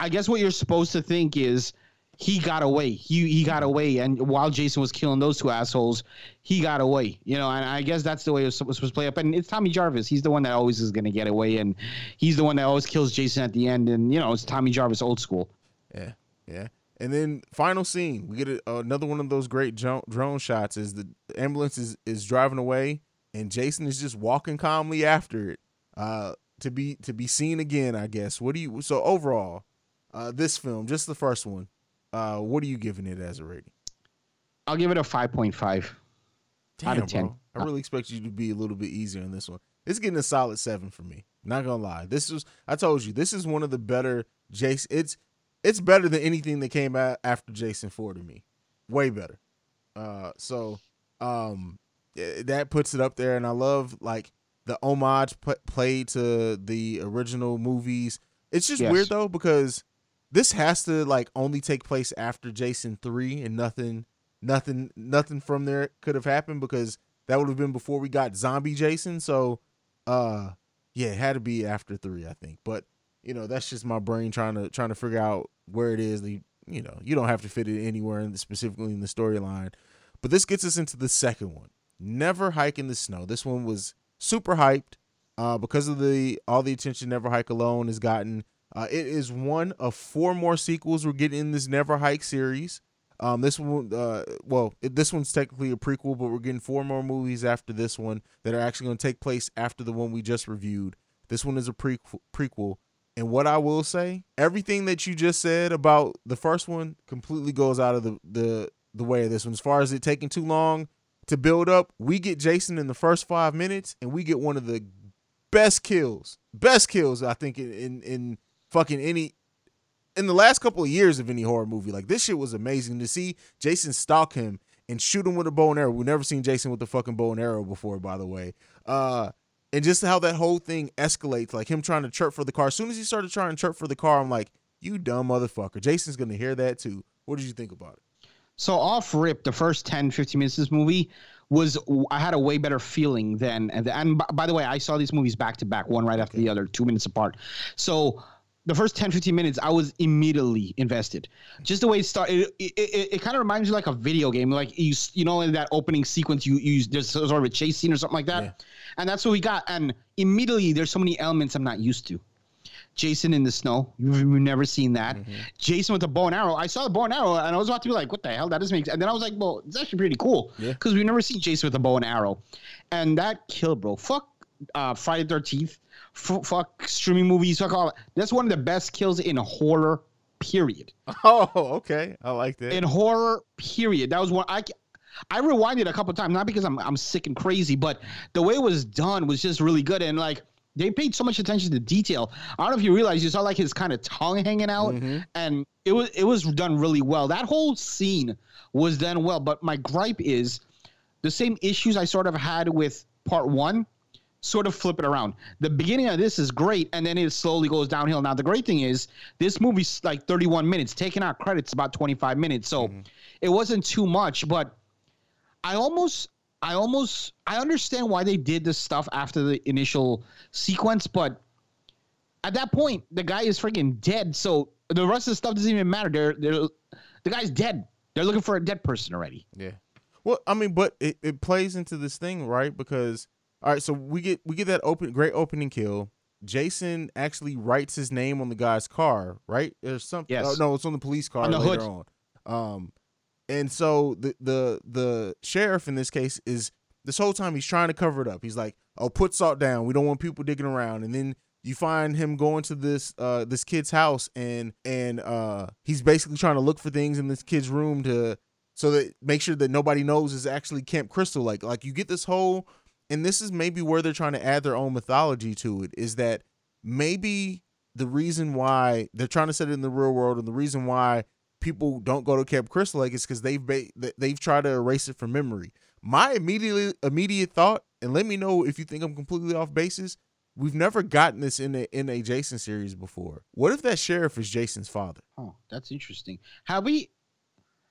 I guess what you're supposed to think is he got away. He he got away, and while Jason was killing those two assholes, he got away. You know, and I guess that's the way it was supposed to play up. And it's Tommy Jarvis. He's the one that always is going to get away, and he's the one that always kills Jason at the end. And you know, it's Tommy Jarvis, old school. Yeah, yeah. And then final scene, we get a, another one of those great drone, shots. Is the ambulance is is driving away, and Jason is just walking calmly after it. Uh, to be to be seen again, I guess. What do you? So overall, uh, this film, just the first one, uh, what are you giving it as a rating? I'll give it a five point five. Out of 10. bro. I really expect you to be a little bit easier on this one. It's getting a solid seven for me. Not gonna lie. This is I told you, this is one of the better Jason it's it's better than anything that came out after Jason 4 to me. Way better. Uh so um eh, that puts it up there and I love like the homage played to the original movies. It's just Yes. weird though because this has to like only take place after Jason 3 and nothing nothing nothing from there could have happened because that would have been before we got zombie Jason. So uh yeah, it had to be after 3, I think. But you know, that's just my brain trying to trying to figure out where it is. The you know, you don't have to fit it anywhere in the, specifically in the storyline. But this gets us into the second one. Never hike in the snow. This one was super hyped uh, because of the all the attention Never Hike Alone has gotten. Uh, it is one of four more sequels we're getting in this Never Hike series. Um, this one, uh, well, it, this one's technically a prequel, but we're getting four more movies after this one that are actually going to take place after the one we just reviewed. This one is a pre- prequel. And what I will say, everything that you just said about the first one completely goes out of the the the way of this one. As far as it taking too long to build up, we get Jason in the first five minutes, and we get one of the best kills, best kills I think in in, in fucking any in the last couple of years of any horror movie. Like this shit was amazing to see Jason stalk him and shoot him with a bow and arrow. We've never seen Jason with a fucking bow and arrow before, by the way. Uh, and just how that whole thing escalates, like him trying to chirp for the car. As soon as he started trying to chirp for the car, I'm like, you dumb motherfucker. Jason's gonna hear that too. What did you think about it? So off rip, the first 10, 15 minutes of this movie was I had a way better feeling than and, and by, by the way, I saw these movies back to back, one right after the other, two minutes apart. So the first 10 15 minutes i was immediately invested. Just the way it started it, it, it, it kind of reminds you like a video game like you you know in that opening sequence you use there's sort of a chase scene or something like that? Yeah. and that's what we got and immediately there's so many elements i'm not used to. Jason in the snow you've, never seen that. Jason with the bow and arrow i saw the bow and arrow and i was about to be like what the hell? That doesn't make sense and then i was like well it's actually pretty cool. Yeah. because we've never seen jason with a bow and arrow. And that kill bro. Fuck uh, Friday Thirteenth, f- fuck streaming movies, fuck all. That's one of the best kills in horror. Period. Oh, okay. I like that. In horror. Period. That was one I. I rewinded a couple times, not because I'm I'm sick and crazy, but the way it was done was just really good, and like they paid so much attention to detail. I don't know if you realize you saw like his kind of tongue hanging out, mm-hmm. and it was it was done really well. That whole scene was done well, but my gripe is the same issues I sort of had with part one sort of flip it around. The beginning of this is great, and then it slowly goes downhill. Now, the great thing is this movie's like 31 minutes. Taking out credits about 25 minutes, so mm-hmm. it wasn't too much. But I almost, I almost, I understand why they did this stuff after the initial sequence, but at that point, the guy is freaking dead. So the rest of the stuff doesn't even matter. They're, they're, the guy's dead. They're looking for a dead person already. Yeah. Well, I mean, but it, it plays into this thing, right? Because all right, so we get we get that open great opening kill. Jason actually writes his name on the guy's car, right? There's something. Yes. Oh, no, it's on the police car On the later hood. on. Um, and so the the the sheriff in this case is this whole time he's trying to cover it up. He's like, "Oh, put salt down. We don't want people digging around." And then you find him going to this uh this kid's house and and uh he's basically trying to look for things in this kid's room to so that make sure that nobody knows is actually Camp Crystal. Like like you get this whole and this is maybe where they're trying to add their own mythology to it is that maybe the reason why they're trying to set it in the real world and the reason why people don't go to Camp Crystal Lake is because they've ba- they've tried to erase it from memory. My immediately immediate thought, and let me know if you think I'm completely off basis. We've never gotten this in a in a Jason series before. What if that sheriff is Jason's father? Oh, that's interesting. Have we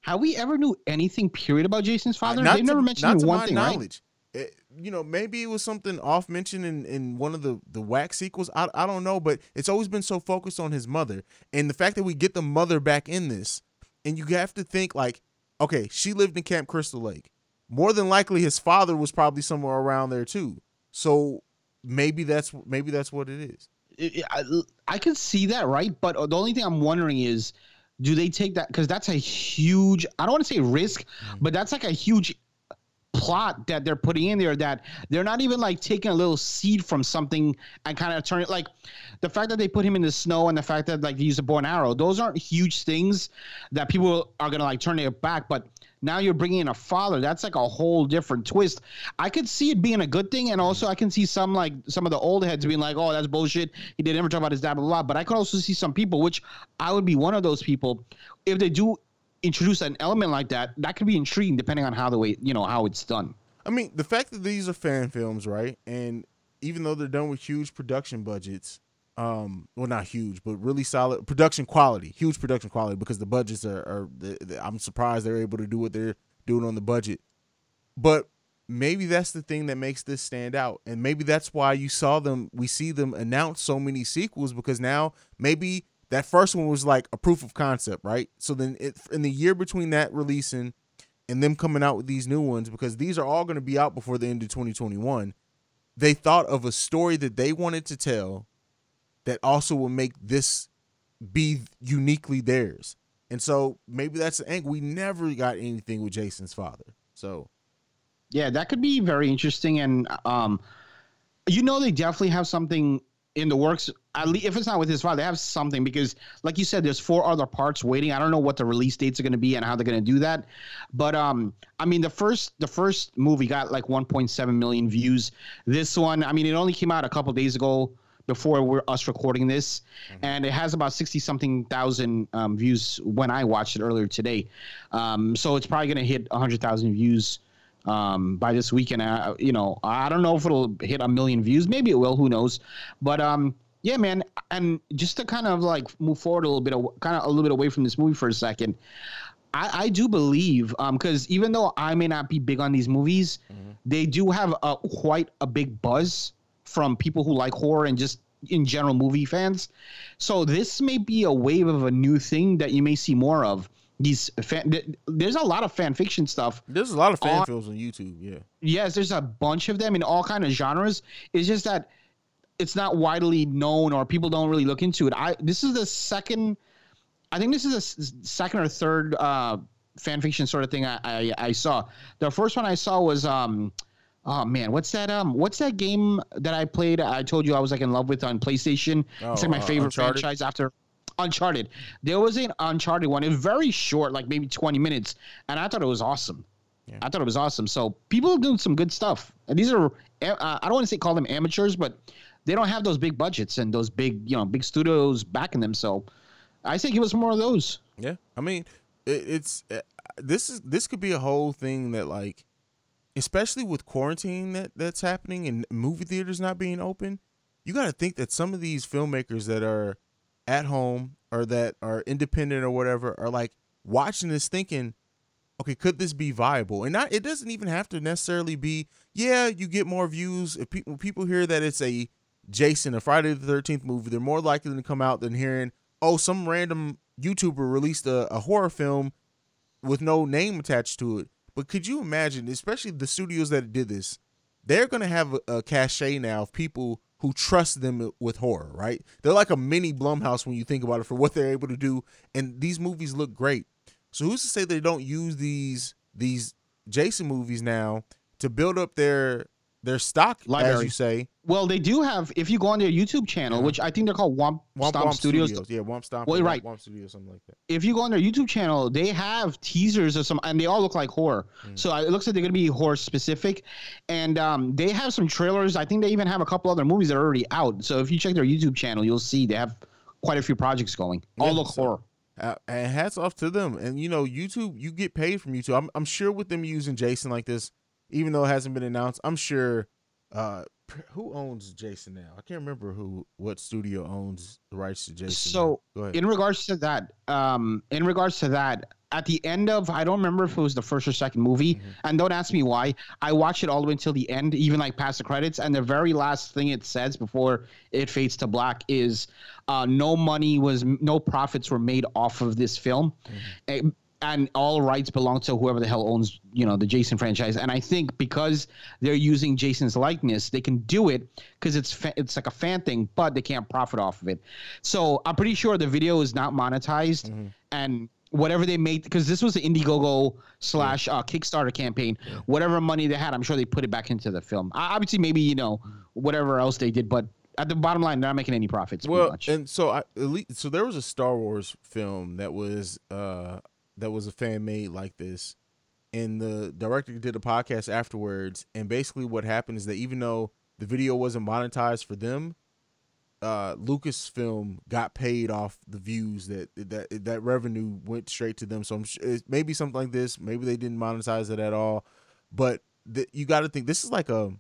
have we ever knew anything period about Jason's father? Not They've to- never mentioned not to one my thing, right? It- you know, maybe it was something off mentioned in, in one of the the wax sequels. I I don't know, but it's always been so focused on his mother and the fact that we get the mother back in this, and you have to think like, okay, she lived in Camp Crystal Lake. More than likely, his father was probably somewhere around there too. So maybe that's maybe that's what it is. I, I could see that, right? But the only thing I'm wondering is, do they take that? Because that's a huge. I don't want to say risk, Mm-hmm. but that's like a huge plot that they're putting in there that they're not even like taking a little seed from something and kind of turn it like the fact that they put him in the snow and the fact that like they use a bow and arrow those aren't huge things that people are gonna like turn it back but now you're bringing in a father that's like a whole different twist. I could see it being a good thing and also i can see some like some of the old heads being like oh that's bullshit. He didn't ever talk about his dad blah blah. But i could also see some people which i would be one of those people if they do introduce an element like that that could be intriguing depending on how the way you know how it's done I mean, the fact that these are fan films, right? And even though they're done with huge production budgets, um, well, not huge, but really solid production quality, huge production quality, because the budgets are, are the, the- I'm surprised they're able to do what they're doing on the budget. But maybe that's the thing that makes this stand out, and maybe that's why you saw them, we see them announce so many sequels, because now maybe that first one was like a proof of concept, right? So then, it, in the year between that releasing and them coming out with these new ones because these are all going to be out before the end of 2021 they thought of a story that they wanted to tell that also will make this be uniquely theirs and so maybe that's the angle we never got anything with jason's father so Yeah, that could be very interesting. And um, you know, they definitely have something in the works. At least if it's not with his father, they have something because, like you said, there's four other parts waiting. I don't know what the release dates are going to be and how they're going to do that. But um, I mean, the first the first movie got like 1.7 million views. This one, I mean, it only came out a couple days ago before we're us recording this, and it has about 60 something thousand um, views when I watched it earlier today. Um, so it's probably going to hit 100,000 views um, by this weekend. Uh, you know, I don't know if it'll hit a million views. Maybe it will. Who knows? But um, yeah, man. And just to kind of like move forward a little bit, kind of a little bit away from this movie for a second. I, I do believe, um, because even though I may not be big on these movies, they do have a quite a big buzz from people who like horror and just in general movie fans. So this may be a wave of a new thing that you may see more of. These fan, th- there's a lot of fan fiction stuff There's a lot of fan On- films on YouTube. Yeah. yes there's a bunch of them in all kind of genres it's just that it's not widely known or people don't really look into it. I this is the second i think this is the second or third uh fan fiction sort of thing I, I i saw. The first one i saw was um oh man what's that um what's that game that i played i told you i was like in love with on playstation? It's Oh, like my uh, favorite Uncharted? franchise after uncharted. There was an uncharted one. It was very short like maybe 20 minutes and i thought it was awesome. I thought it was awesome. So people are doing some good stuff. And these are, uh, I don't want to say call them amateurs, but they don't have those big budgets and those big, you know, big studios backing them. So I think it was more of those. Yeah, I mean, it, it's uh, this is this could be a whole thing that like, especially with quarantine that that's happening and movie theaters not being open, you got to think that some of these filmmakers that are at home or that are independent or whatever are like watching this thinking, okay, could this be viable? And not it doesn't even have to necessarily be. Yeah, you get more views if people people hear that it's a Jason, a Friday the Thirteenth movie. They're more likely to come out than hearing, oh, some random YouTuber released a, a horror film with no name attached to it. But could you imagine, especially the studios that did this, they're gonna have a, a cachet now of people who trust them with horror, right? They're like a mini Blumhouse when you think about it for what they're able to do, and these movies look great. So who's to say they don't use these these Jason movies now to build up their their stock, as Library. you say? Well, they do have, if you go on their YouTube channel, which I think they're called Womp, Womp Stomp Womp Studios. Yeah, Womp Stomp. Well, or right. Womp Studios, something like that. if you go on their YouTube channel, they have teasers of some, and they all look like horror. So it looks like they're gonna be horror specific, and um, they have some trailers. I think they even have a couple other movies that are already out. So if you check their YouTube channel, you'll see they have quite a few projects going. All Yeah, look so- horror. Uh, and hats off to them. And you know, YouTube, you get paid from YouTube. I'm, I'm sure with them using Jason like this, even though it hasn't been announced, I'm sure. Uh, who owns Jason now? I can't remember who, what studio owns the rights to Jason. So in regards to that, um, in regards to that, at the end of I don't remember if it was the first or second movie, Mm-hmm. and don't ask me why. I watched it all the way until the end, even like past the credits, and the very last thing it says before it fades to black is, uh, "No money was, no profits were made off of this film." Mm-hmm. And all rights belong to whoever the hell owns, you know, the Jason franchise. And I think because they're using Jason's likeness, they can do it because it's fa- it's like a fan thing, but they can't profit off of it. So I'm pretty sure the video is not monetized, and whatever they made, because this was the Indiegogo slash uh, Kickstarter campaign, whatever money they had, I'm sure they put it back into the film. Obviously, maybe you know whatever else they did, but at the bottom line, they're not making any profits. well, much. and so I least, so there was a Star Wars film that was uh that was a fan made like this, and the director did a podcast afterwards, and basically what happened is that even though the video wasn't monetized for them, uh Lucasfilm got paid off the views that that that revenue went straight to them. So I'm it's maybe something like this. Maybe they didn't monetize it at all, but th- you got to think this is like a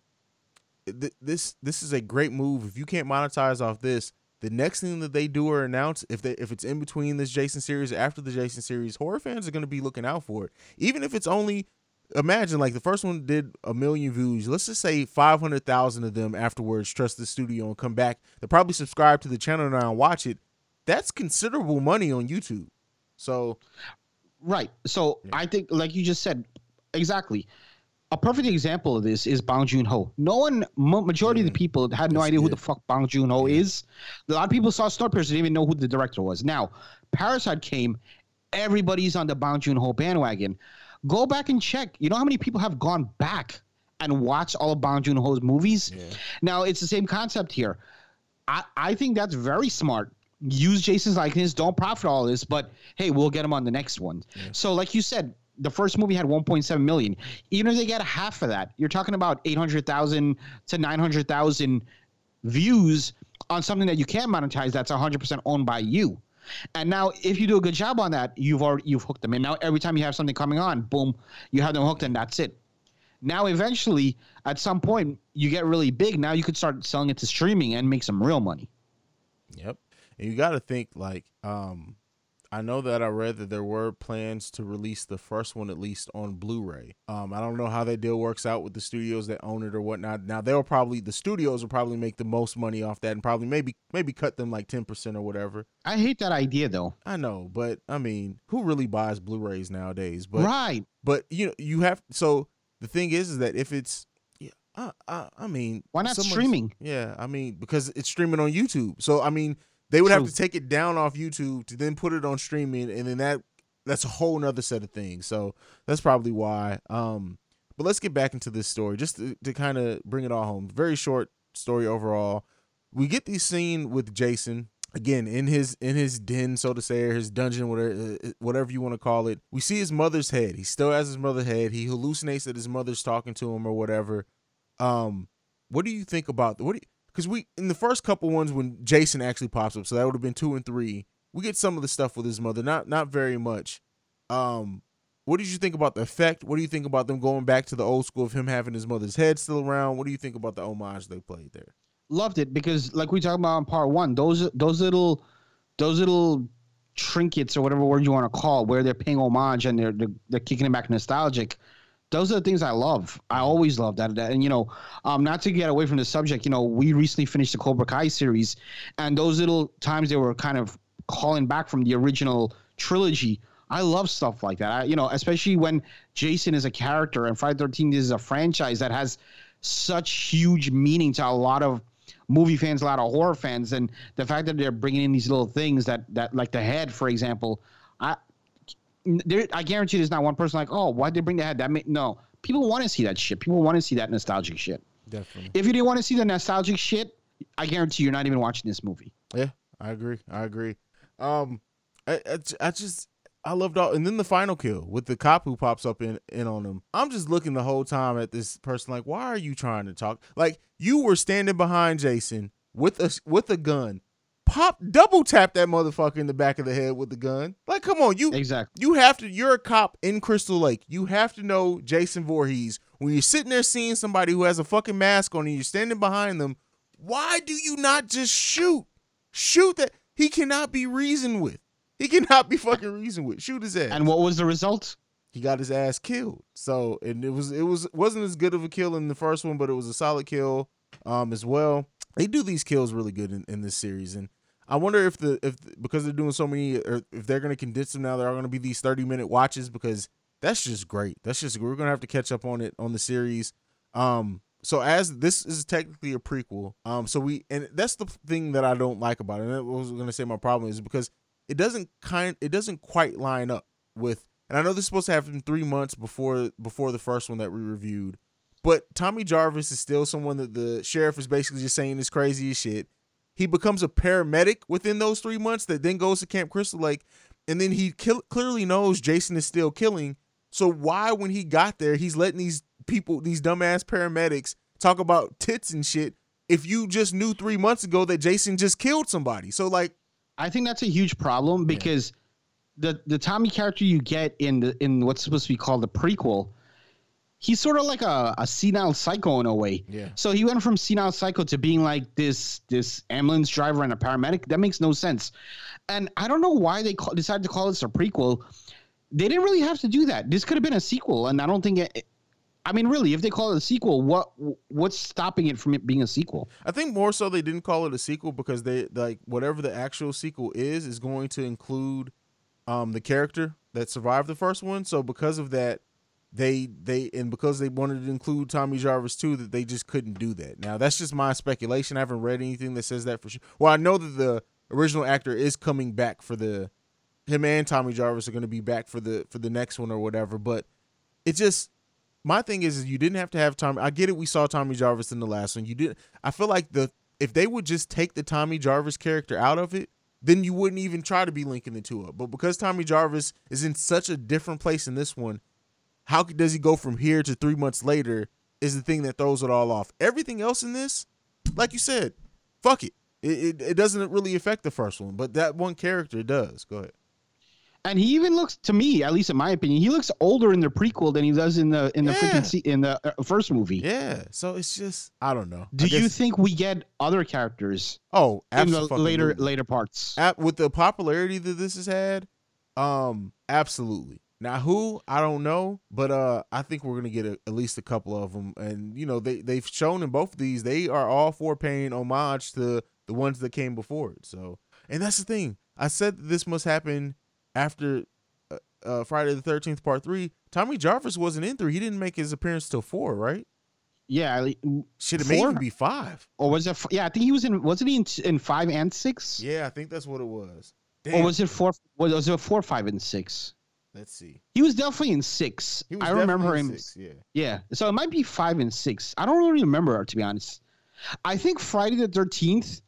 th- this this is a great move. If you can't monetize off this, the next thing that they do or announce, if they if it's in between this Jason series or after the Jason series, horror fans are going to be looking out for it. Even if it's only imagine like the first one did a million views. Let's just say five hundred thousand of them afterwards trust the studio and come back. They probably subscribe to the channel now and watch it. That's considerable money on YouTube. So Right. So I think, like you just said, exactly. A perfect example of this is Bong Joon Ho. No one, majority of the people had no That's idea who the fuck Bong Joon Ho is. A lot of people saw Snowpiercer, didn't even know who the director was. Now, Parasite came, everybody's on the Bong Joon Ho bandwagon. Go back and check. You know how many people have gone back and watched all of Bong Joon Ho's movies? Now, it's the same concept here I, I think that's very smart. Use Jason's likeness, don't profit all this, but hey, we'll get him on the next one. So, like you said, the first movie had 1.7 million. Even if they get half of that, you're talking about 800,000 to 900,000 views on something that you can't monetize that's 100% owned by you. And now, if you do a good job on that, you've already you've hooked them. And now, every time you have something coming on, boom, you have them hooked, and that's it. Now, eventually, at some point, you get really big. Now you could start selling it to streaming and make some real money. Yep. And you got to think like um I know that I read that there were plans to release the first one at least on Blu-ray. Um I don't know how that deal works out with the studios that own it or whatnot. Now they'll probably the studios will probably make the most money off that and probably maybe maybe cut them like 10% or whatever. I hate that idea, though. I know, but I mean, who really buys Blu-rays nowadays? But right. but you know, you have so the thing is is that if it's yeah, I I, I mean, Why not streaming? Yeah, I mean, because it's streaming on YouTube. So I mean, they would have to take it down off YouTube to then put it on streaming, and then that that's a whole nother set of things. So that's probably why. Um, but let's get back into this story just to, to kind of bring it all home. Very short story overall. We get the scene with Jason again in his in his den, so to say, or his dungeon, whatever uh, whatever you want to call it. We see his mother's head. He still has his mother's head. He hallucinates that his mother's talking to him or whatever. Um, what do you think about what? Because we in the first couple ones when Jason actually pops up, so that would have been two and three. We get some of the stuff with his mother, not not very much. Um, what did you think about the effect? What do you think about them going back to the old school of him having his mother's head still around? What do you think about the homage they played there? loved it because like we talked about in part one those those little those little trinkets or whatever word you want to call where they're paying homage and they're, they're they're kicking it back nostalgic those are the things i love i always love that, and you know um not to get away from the subject you know we recently finished the cobra kai series and those little times they were kind of calling back from the original trilogy I love stuff like that. I, you know, especially when Jason is a character and Friday Thirteen is a franchise that has such huge meaning to a lot of movie fans, a lot of horror fans, and the fact that they're bringing in these little things that that like the head, for example, I there, I guarantee there's not one person like, oh, why'd they bring the head? That may, no, people want to see that shit. People want to see that nostalgic shit. Definitely. If you didn't want to see the nostalgic shit, I guarantee you're not even watching this movie. Yeah, I agree. I agree. Um, I, I, I just I loved all, and then the final kill with the cop who pops up in in on him. I'm just looking the whole time at this person like, why are you trying to talk? Like you were standing behind Jason with a with a gun. Pop double tap that motherfucker in the back of the head with the gun. Like, come on, you Exactly. you have to. You're a cop in Crystal Lake. You have to know Jason Voorhees. When you're sitting there seeing somebody who has a fucking mask on and you're standing behind them, why do you not just shoot? Shoot that. He cannot be reasoned with. He cannot be fucking reasoned with. Shoot his ass. And what was the result? he got his ass killed. So and it was it was wasn't as good of a kill in the first one, but it was a solid kill um as well. They do these kills really good in, in this series, and I wonder if the if because they're doing so many, or if they're gonna condense them now, there are gonna be these thirty minute watches because that's just great. That's just we're gonna have to catch up on it on the series. Um, so as this is technically a prequel, um, so we and that's the thing that I don't like about it. And I was gonna say my problem is because it doesn't kind it doesn't quite line up with and I know this is supposed to happen three months before before the first one that we reviewed. But Tommy Jarvis is still someone that the sheriff is basically just saying is crazy as shit. He becomes a paramedic within those three months that then goes to Camp Crystal Lake, and then he kill- clearly knows Jason is still killing. So why, when he got there, he's letting these people, these dumbass paramedics, talk about tits and shit? If you just knew three months ago that Jason just killed somebody, so like, I think that's a huge problem because the the Tommy character you get in the in what's supposed to be called the prequel, he's sort of like a, a senile psycho in a way. Yeah. So he went from senile psycho to being like this this ambulance driver and a paramedic. That makes no sense. And I don't know why they call, decided to call this a prequel. They didn't really have to do that. This could have been a sequel, and I don't think it. I mean, really, if they call it a sequel, what what's stopping it from it being a sequel? I think more so they didn't call it a sequel because they like whatever the actual sequel is is going to include um the character that survived the first one. So because of that, they they and because they wanted to include Tommy Jarvis too, that they just couldn't do that. Now that's just my speculation. I haven't read anything that says that for sure. Well, I know that the original actor is coming back for the him and Tommy Jarvis are going to be back for the for the next one or whatever. But it just my thing is, is you didn't have to have Tommy. I get it. We saw Tommy Jarvis in the last one. You did. I feel like the if they would just take the Tommy Jarvis character out of it, then you wouldn't even try to be linking the two up. But because Tommy Jarvis is in such a different place in this one, how does he go from here to three months later? Is the thing that throws it all off. Everything else in this, like you said, fuck it. It, it, it doesn't really affect the first one, but that one character does. Go ahead. And he even looks to me, at least in my opinion, he looks older in the prequel than he does in the in the Yeah. freaking se- in the uh, first movie. Yeah. So it's just I don't know. Do I you think we get other characters Oh, in the later later parts? At, with the popularity that this has had, um, absolutely. Now who I don't know, but uh, I think we're gonna get a, at least a couple of them, and you know they they've shown in both of these they are all for paying homage to the ones that came before it. So, and that's the thing. I said this must happen after uh, uh, Friday the Thirteenth Part Three. Tommy Jarvis wasn't in three. He didn't make his appearance till four, right? Yeah, Should it may Four? even be five. or was it? f- Yeah, I think he was in. Wasn't he in, in five and six? Yeah, I think that's what it was. Or was it four? Was, was it four, five, and six? Let's see. He was definitely in six. I remember him. six, yeah. Yeah, so it might be five and six. I don't really remember to be honest. I think Friday the Thirteenth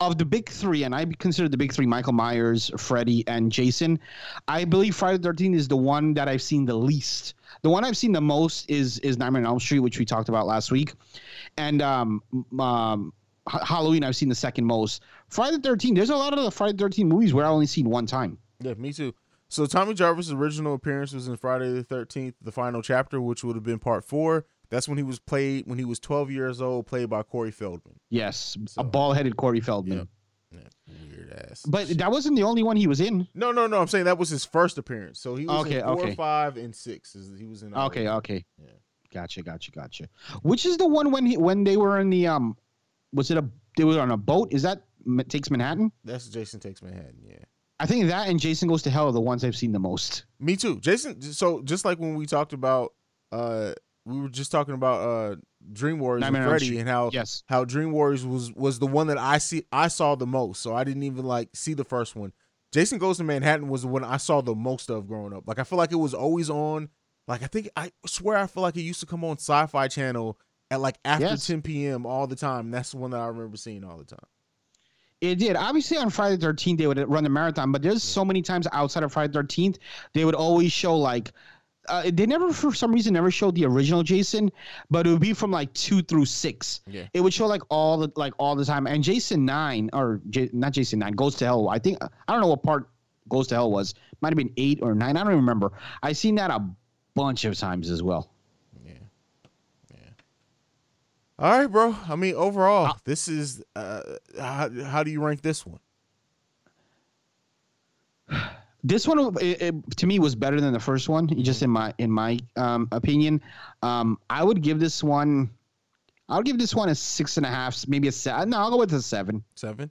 of the big three, and I consider the big three Michael Myers, Freddy, and Jason. I believe Friday the Thirteenth is the one that I've seen the least. The one I've seen the most is is Nightmare on Elm Street, which we talked about last week, and um, um, Ha- Halloween I've seen the second most. Friday the Thirteenth. There's a lot of the Friday the Thirteenth movies where I only seen one time. Yeah, me too. So Tommy Jarvis' original appearance was in Friday the Thirteenth, the final chapter, which would have been part four. That's when he was played when he was twelve years old, played by Corey Feldman. Yes, So- a bald headed Corey Feldman. Yep. Yeah, weird ass. But that wasn't the only one he was in. no, no, no. I'm saying that was his first appearance. So he was Okay, in four, okay. five, and six. He was in. Okay, them. okay. Yeah. Gotcha, gotcha, gotcha. Which is the one when he when they were in the um was it a they were on a boat? Is that takes Manhattan? That's Jason Takes Manhattan. Yeah. I think that and Jason Goes to Hell are the ones I've seen the most. Me too. Jason so just like when we talked about uh we were just talking about uh Dream Warriors Nightmare and Freddy and how Yes. how Dream Warriors was was the one that I see I saw the most. So I didn't even like see the first one. Jason Goes to Manhattan was the one I saw the most of growing up. Like I feel like it was always on like I think I swear I feel like it used to come on Sci-Fi Channel at like after Yes. 10 p.m. all the time. That's the one that I remember seeing all the time. It did. Obviously on Friday the 13th they would run the marathon, but there's so many times outside of Friday the 13th they would always show like uh, they never for some reason never showed the original Jason, but it would be from like 2 through 6. Yeah. It would show like all the like all the time and Jason 9 or J, not Jason 9 Goes to Hell. I think I don't know what part Goes to Hell was. Might have been 8 or 9. I don't remember. I seen that a bunch of times as well. All right, bro. I mean, overall, this is uh how, how do you rank this one? This one, it, it, to me, was better than the first one. Just in my in my um, opinion, um, I would give this one. I'll give this one a six and a half, maybe a seven. No, I'll go with a seven. Seven?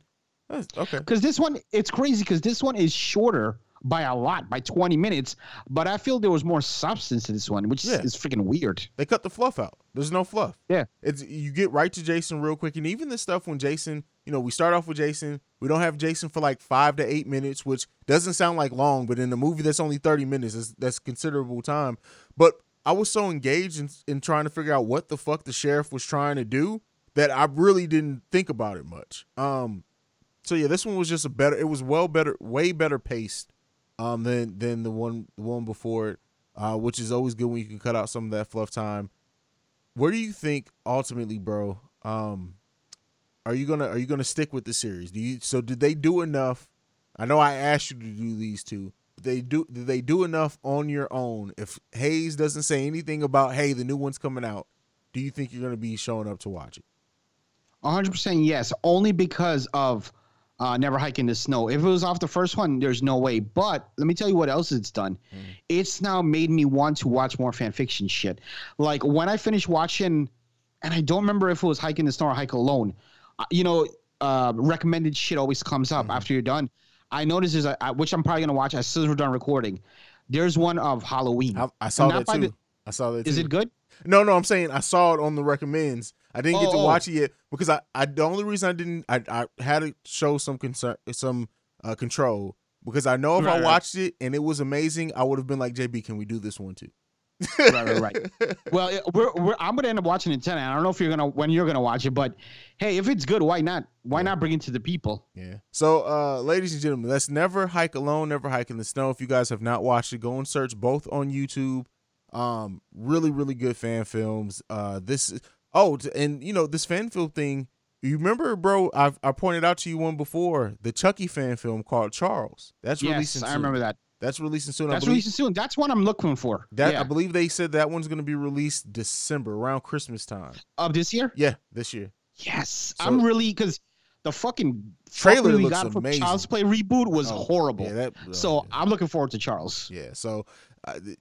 Okay. Because this one, it's crazy. Because this one is shorter by a lot, by twenty minutes. But I feel there was more substance to this one, which Yeah. is, is freaking weird. They cut the fluff out. There's no fluff. Yeah. It's you get right to Jason real quick, and even the stuff when Jason, you know, we start off with Jason. We don't have Jason for like five to eight minutes, which doesn't sound like long, but in a movie that's only thirty minutes, that's, that's considerable time. But I was so engaged in, in trying to figure out what the fuck the sheriff was trying to do that I really didn't think about it much. Um, so yeah, this one was just a better. It was well better, way better paced, um, than than the one the one before it, uh, which is always good when you can cut out some of that fluff time. Where do you think ultimately, bro? Um, are you gonna are you gonna stick with the series? Do you so did they do enough? I know I asked you to do these two. They do did they do enough on your own? If Haize doesn't say anything about hey, the new one's coming out, do you think you're gonna be showing up to watch it? 100% yes, only because of uh, Never Hike in the Snow. If it was off the first one, there's no way. But let me tell you what else it's done. It's now made me want to watch more fan fiction shit. Like when I finished watching, and I don't remember if it was Hike in the Snow or Hike Alone, uh, you know, uh, recommended shit always comes up after you're done. I noticed is a, which I'm probably gonna watch as soon as we're done recording. There's one of Halloween. I, I saw that too. the- I saw that. is too. it good? No, no, I'm saying I saw it on the recommends. I didn't get to Oh, oh. watch it yet because I, I the only reason I didn't I, I had to show some concern some uh, control because I know if Right, I right. watched it and it was amazing, I would have been like JB, can we do this one too? right, right, right. Well, it- we're, we're, I'm gonna end up watching it tonight. I don't know if you're gonna when you're gonna watch it, but hey, if it's good, why not? Why not bring it to the people? Yeah. So, uh, ladies and gentlemen, let's never hike alone, never hike in the snow. If you guys have not watched it, go and search both on YouTube. Um, really, really good fan films. Uh, this oh, and you know this fan film thing. You remember, bro? I I pointed out to you one before the Chucky fan film called Charles. That's Yes, releasing. I remember that. That's releasing soon. That's believe, releasing soon. That's what I'm looking for. That yeah. I believe they said that one's going to be released December around Christmas time. of this year. Yeah, this year. Yes, So- I'm really because the fucking Trailer we got amazing. Child's Play reboot was Oh, horrible. Yeah, that, oh, so yeah. I'm looking forward to Charles. Yeah, so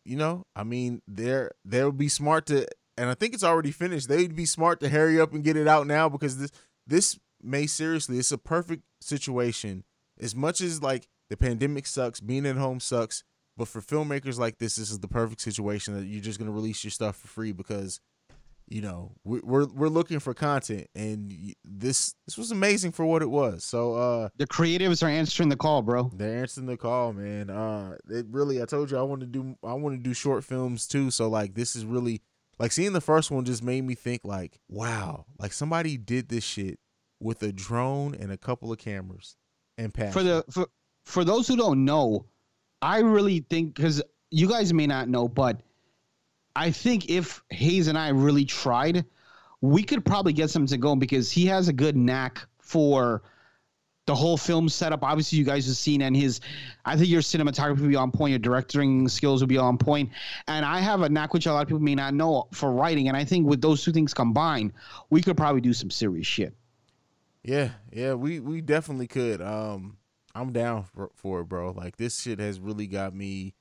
you know, I mean, they're they would be smart to, and I think it's already finished. They'd be smart to hurry up and get it out now because this this may seriously, it's a perfect situation. As much as like the pandemic sucks, being at home sucks, but for filmmakers like this, this is the perfect situation that you're just gonna release your stuff for free because. You know, we- we're we're looking for content, and this this was amazing for what it was. So, uh, The creatives are answering the call, bro. they're answering the call, man. Uh, it really, I told you I want to do, I want to do short films too. So like, this is really like seeing the first one just made me think like, wow, like somebody did this shit with a drone and a couple of cameras and passion. For the for, for those who don't know, I really think because you guys may not know, but I think if Haize and I really tried, we could probably get something to go because he has a good knack for the whole film setup. Obviously, you guys have seen, and his, I think your cinematography will be on point, your directing skills will be on point, and I have a knack which a lot of people may not know for writing. And I think with those two things combined, we could probably do some serious shit. Yeah, yeah, we we definitely could. Um, I'm down for, for it, bro. Like this shit has really got me,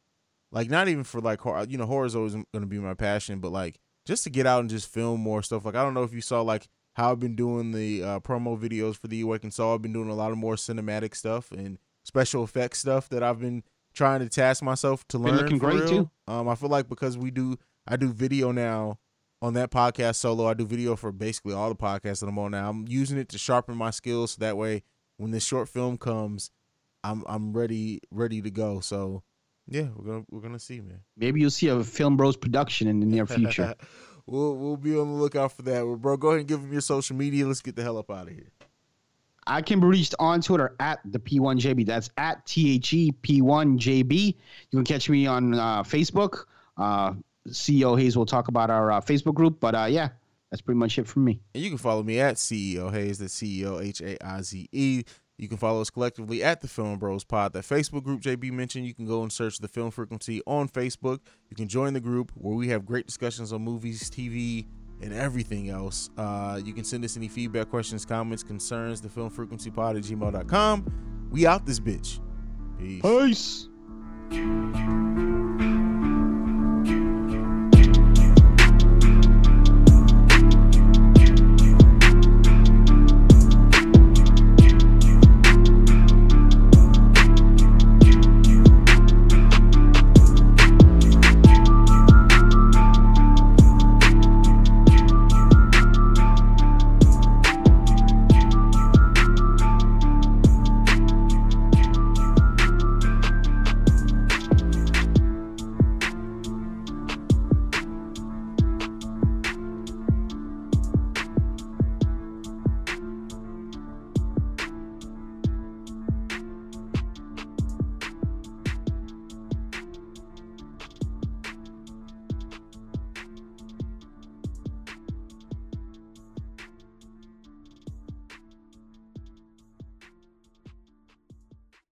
like not even for like horror. You know, horror is always gonna be my passion, but like just to get out and just film more stuff. Like I don't know if you saw like how I've been doing the uh, promo videos for the Awakened Soul. I've been doing a lot of more cinematic stuff and special effects stuff that I've been trying to task myself to Been learn. looking great, real. too. Um, I feel like because we do, I do video now on that podcast solo. I do video for basically all the podcasts that I'm on now. I'm using it to sharpen my skills so that way when this short film comes, I'm I'm ready ready to go. So yeah, we're gonna we're gonna see, man. Maybe you'll see a Film Bros production in the near future. we'll we'll be on the lookout for that. Well, bro, go ahead and give them your social media. Let's get the hell up out of here. I can be reached on Twitter at the P1JB. That's at T H E P1JB. You can catch me on uh, Facebook. Uh, CEO Haize will talk about our uh, Facebook group. But uh, yeah, that's pretty much it from me. And you can follow me at CEO Haize, the CEO H A I Z E. You can follow us collectively at the Film Bros Pod. That Facebook group JB mentioned, you can go and search the Film Frequency on Facebook. You can join the group where we have great discussions on movies, TV, and everything else. Uh, you can send us any feedback, questions, comments, concerns, the Film Frequency Pod at gmail.com. We out this bitch. Peace. Peace.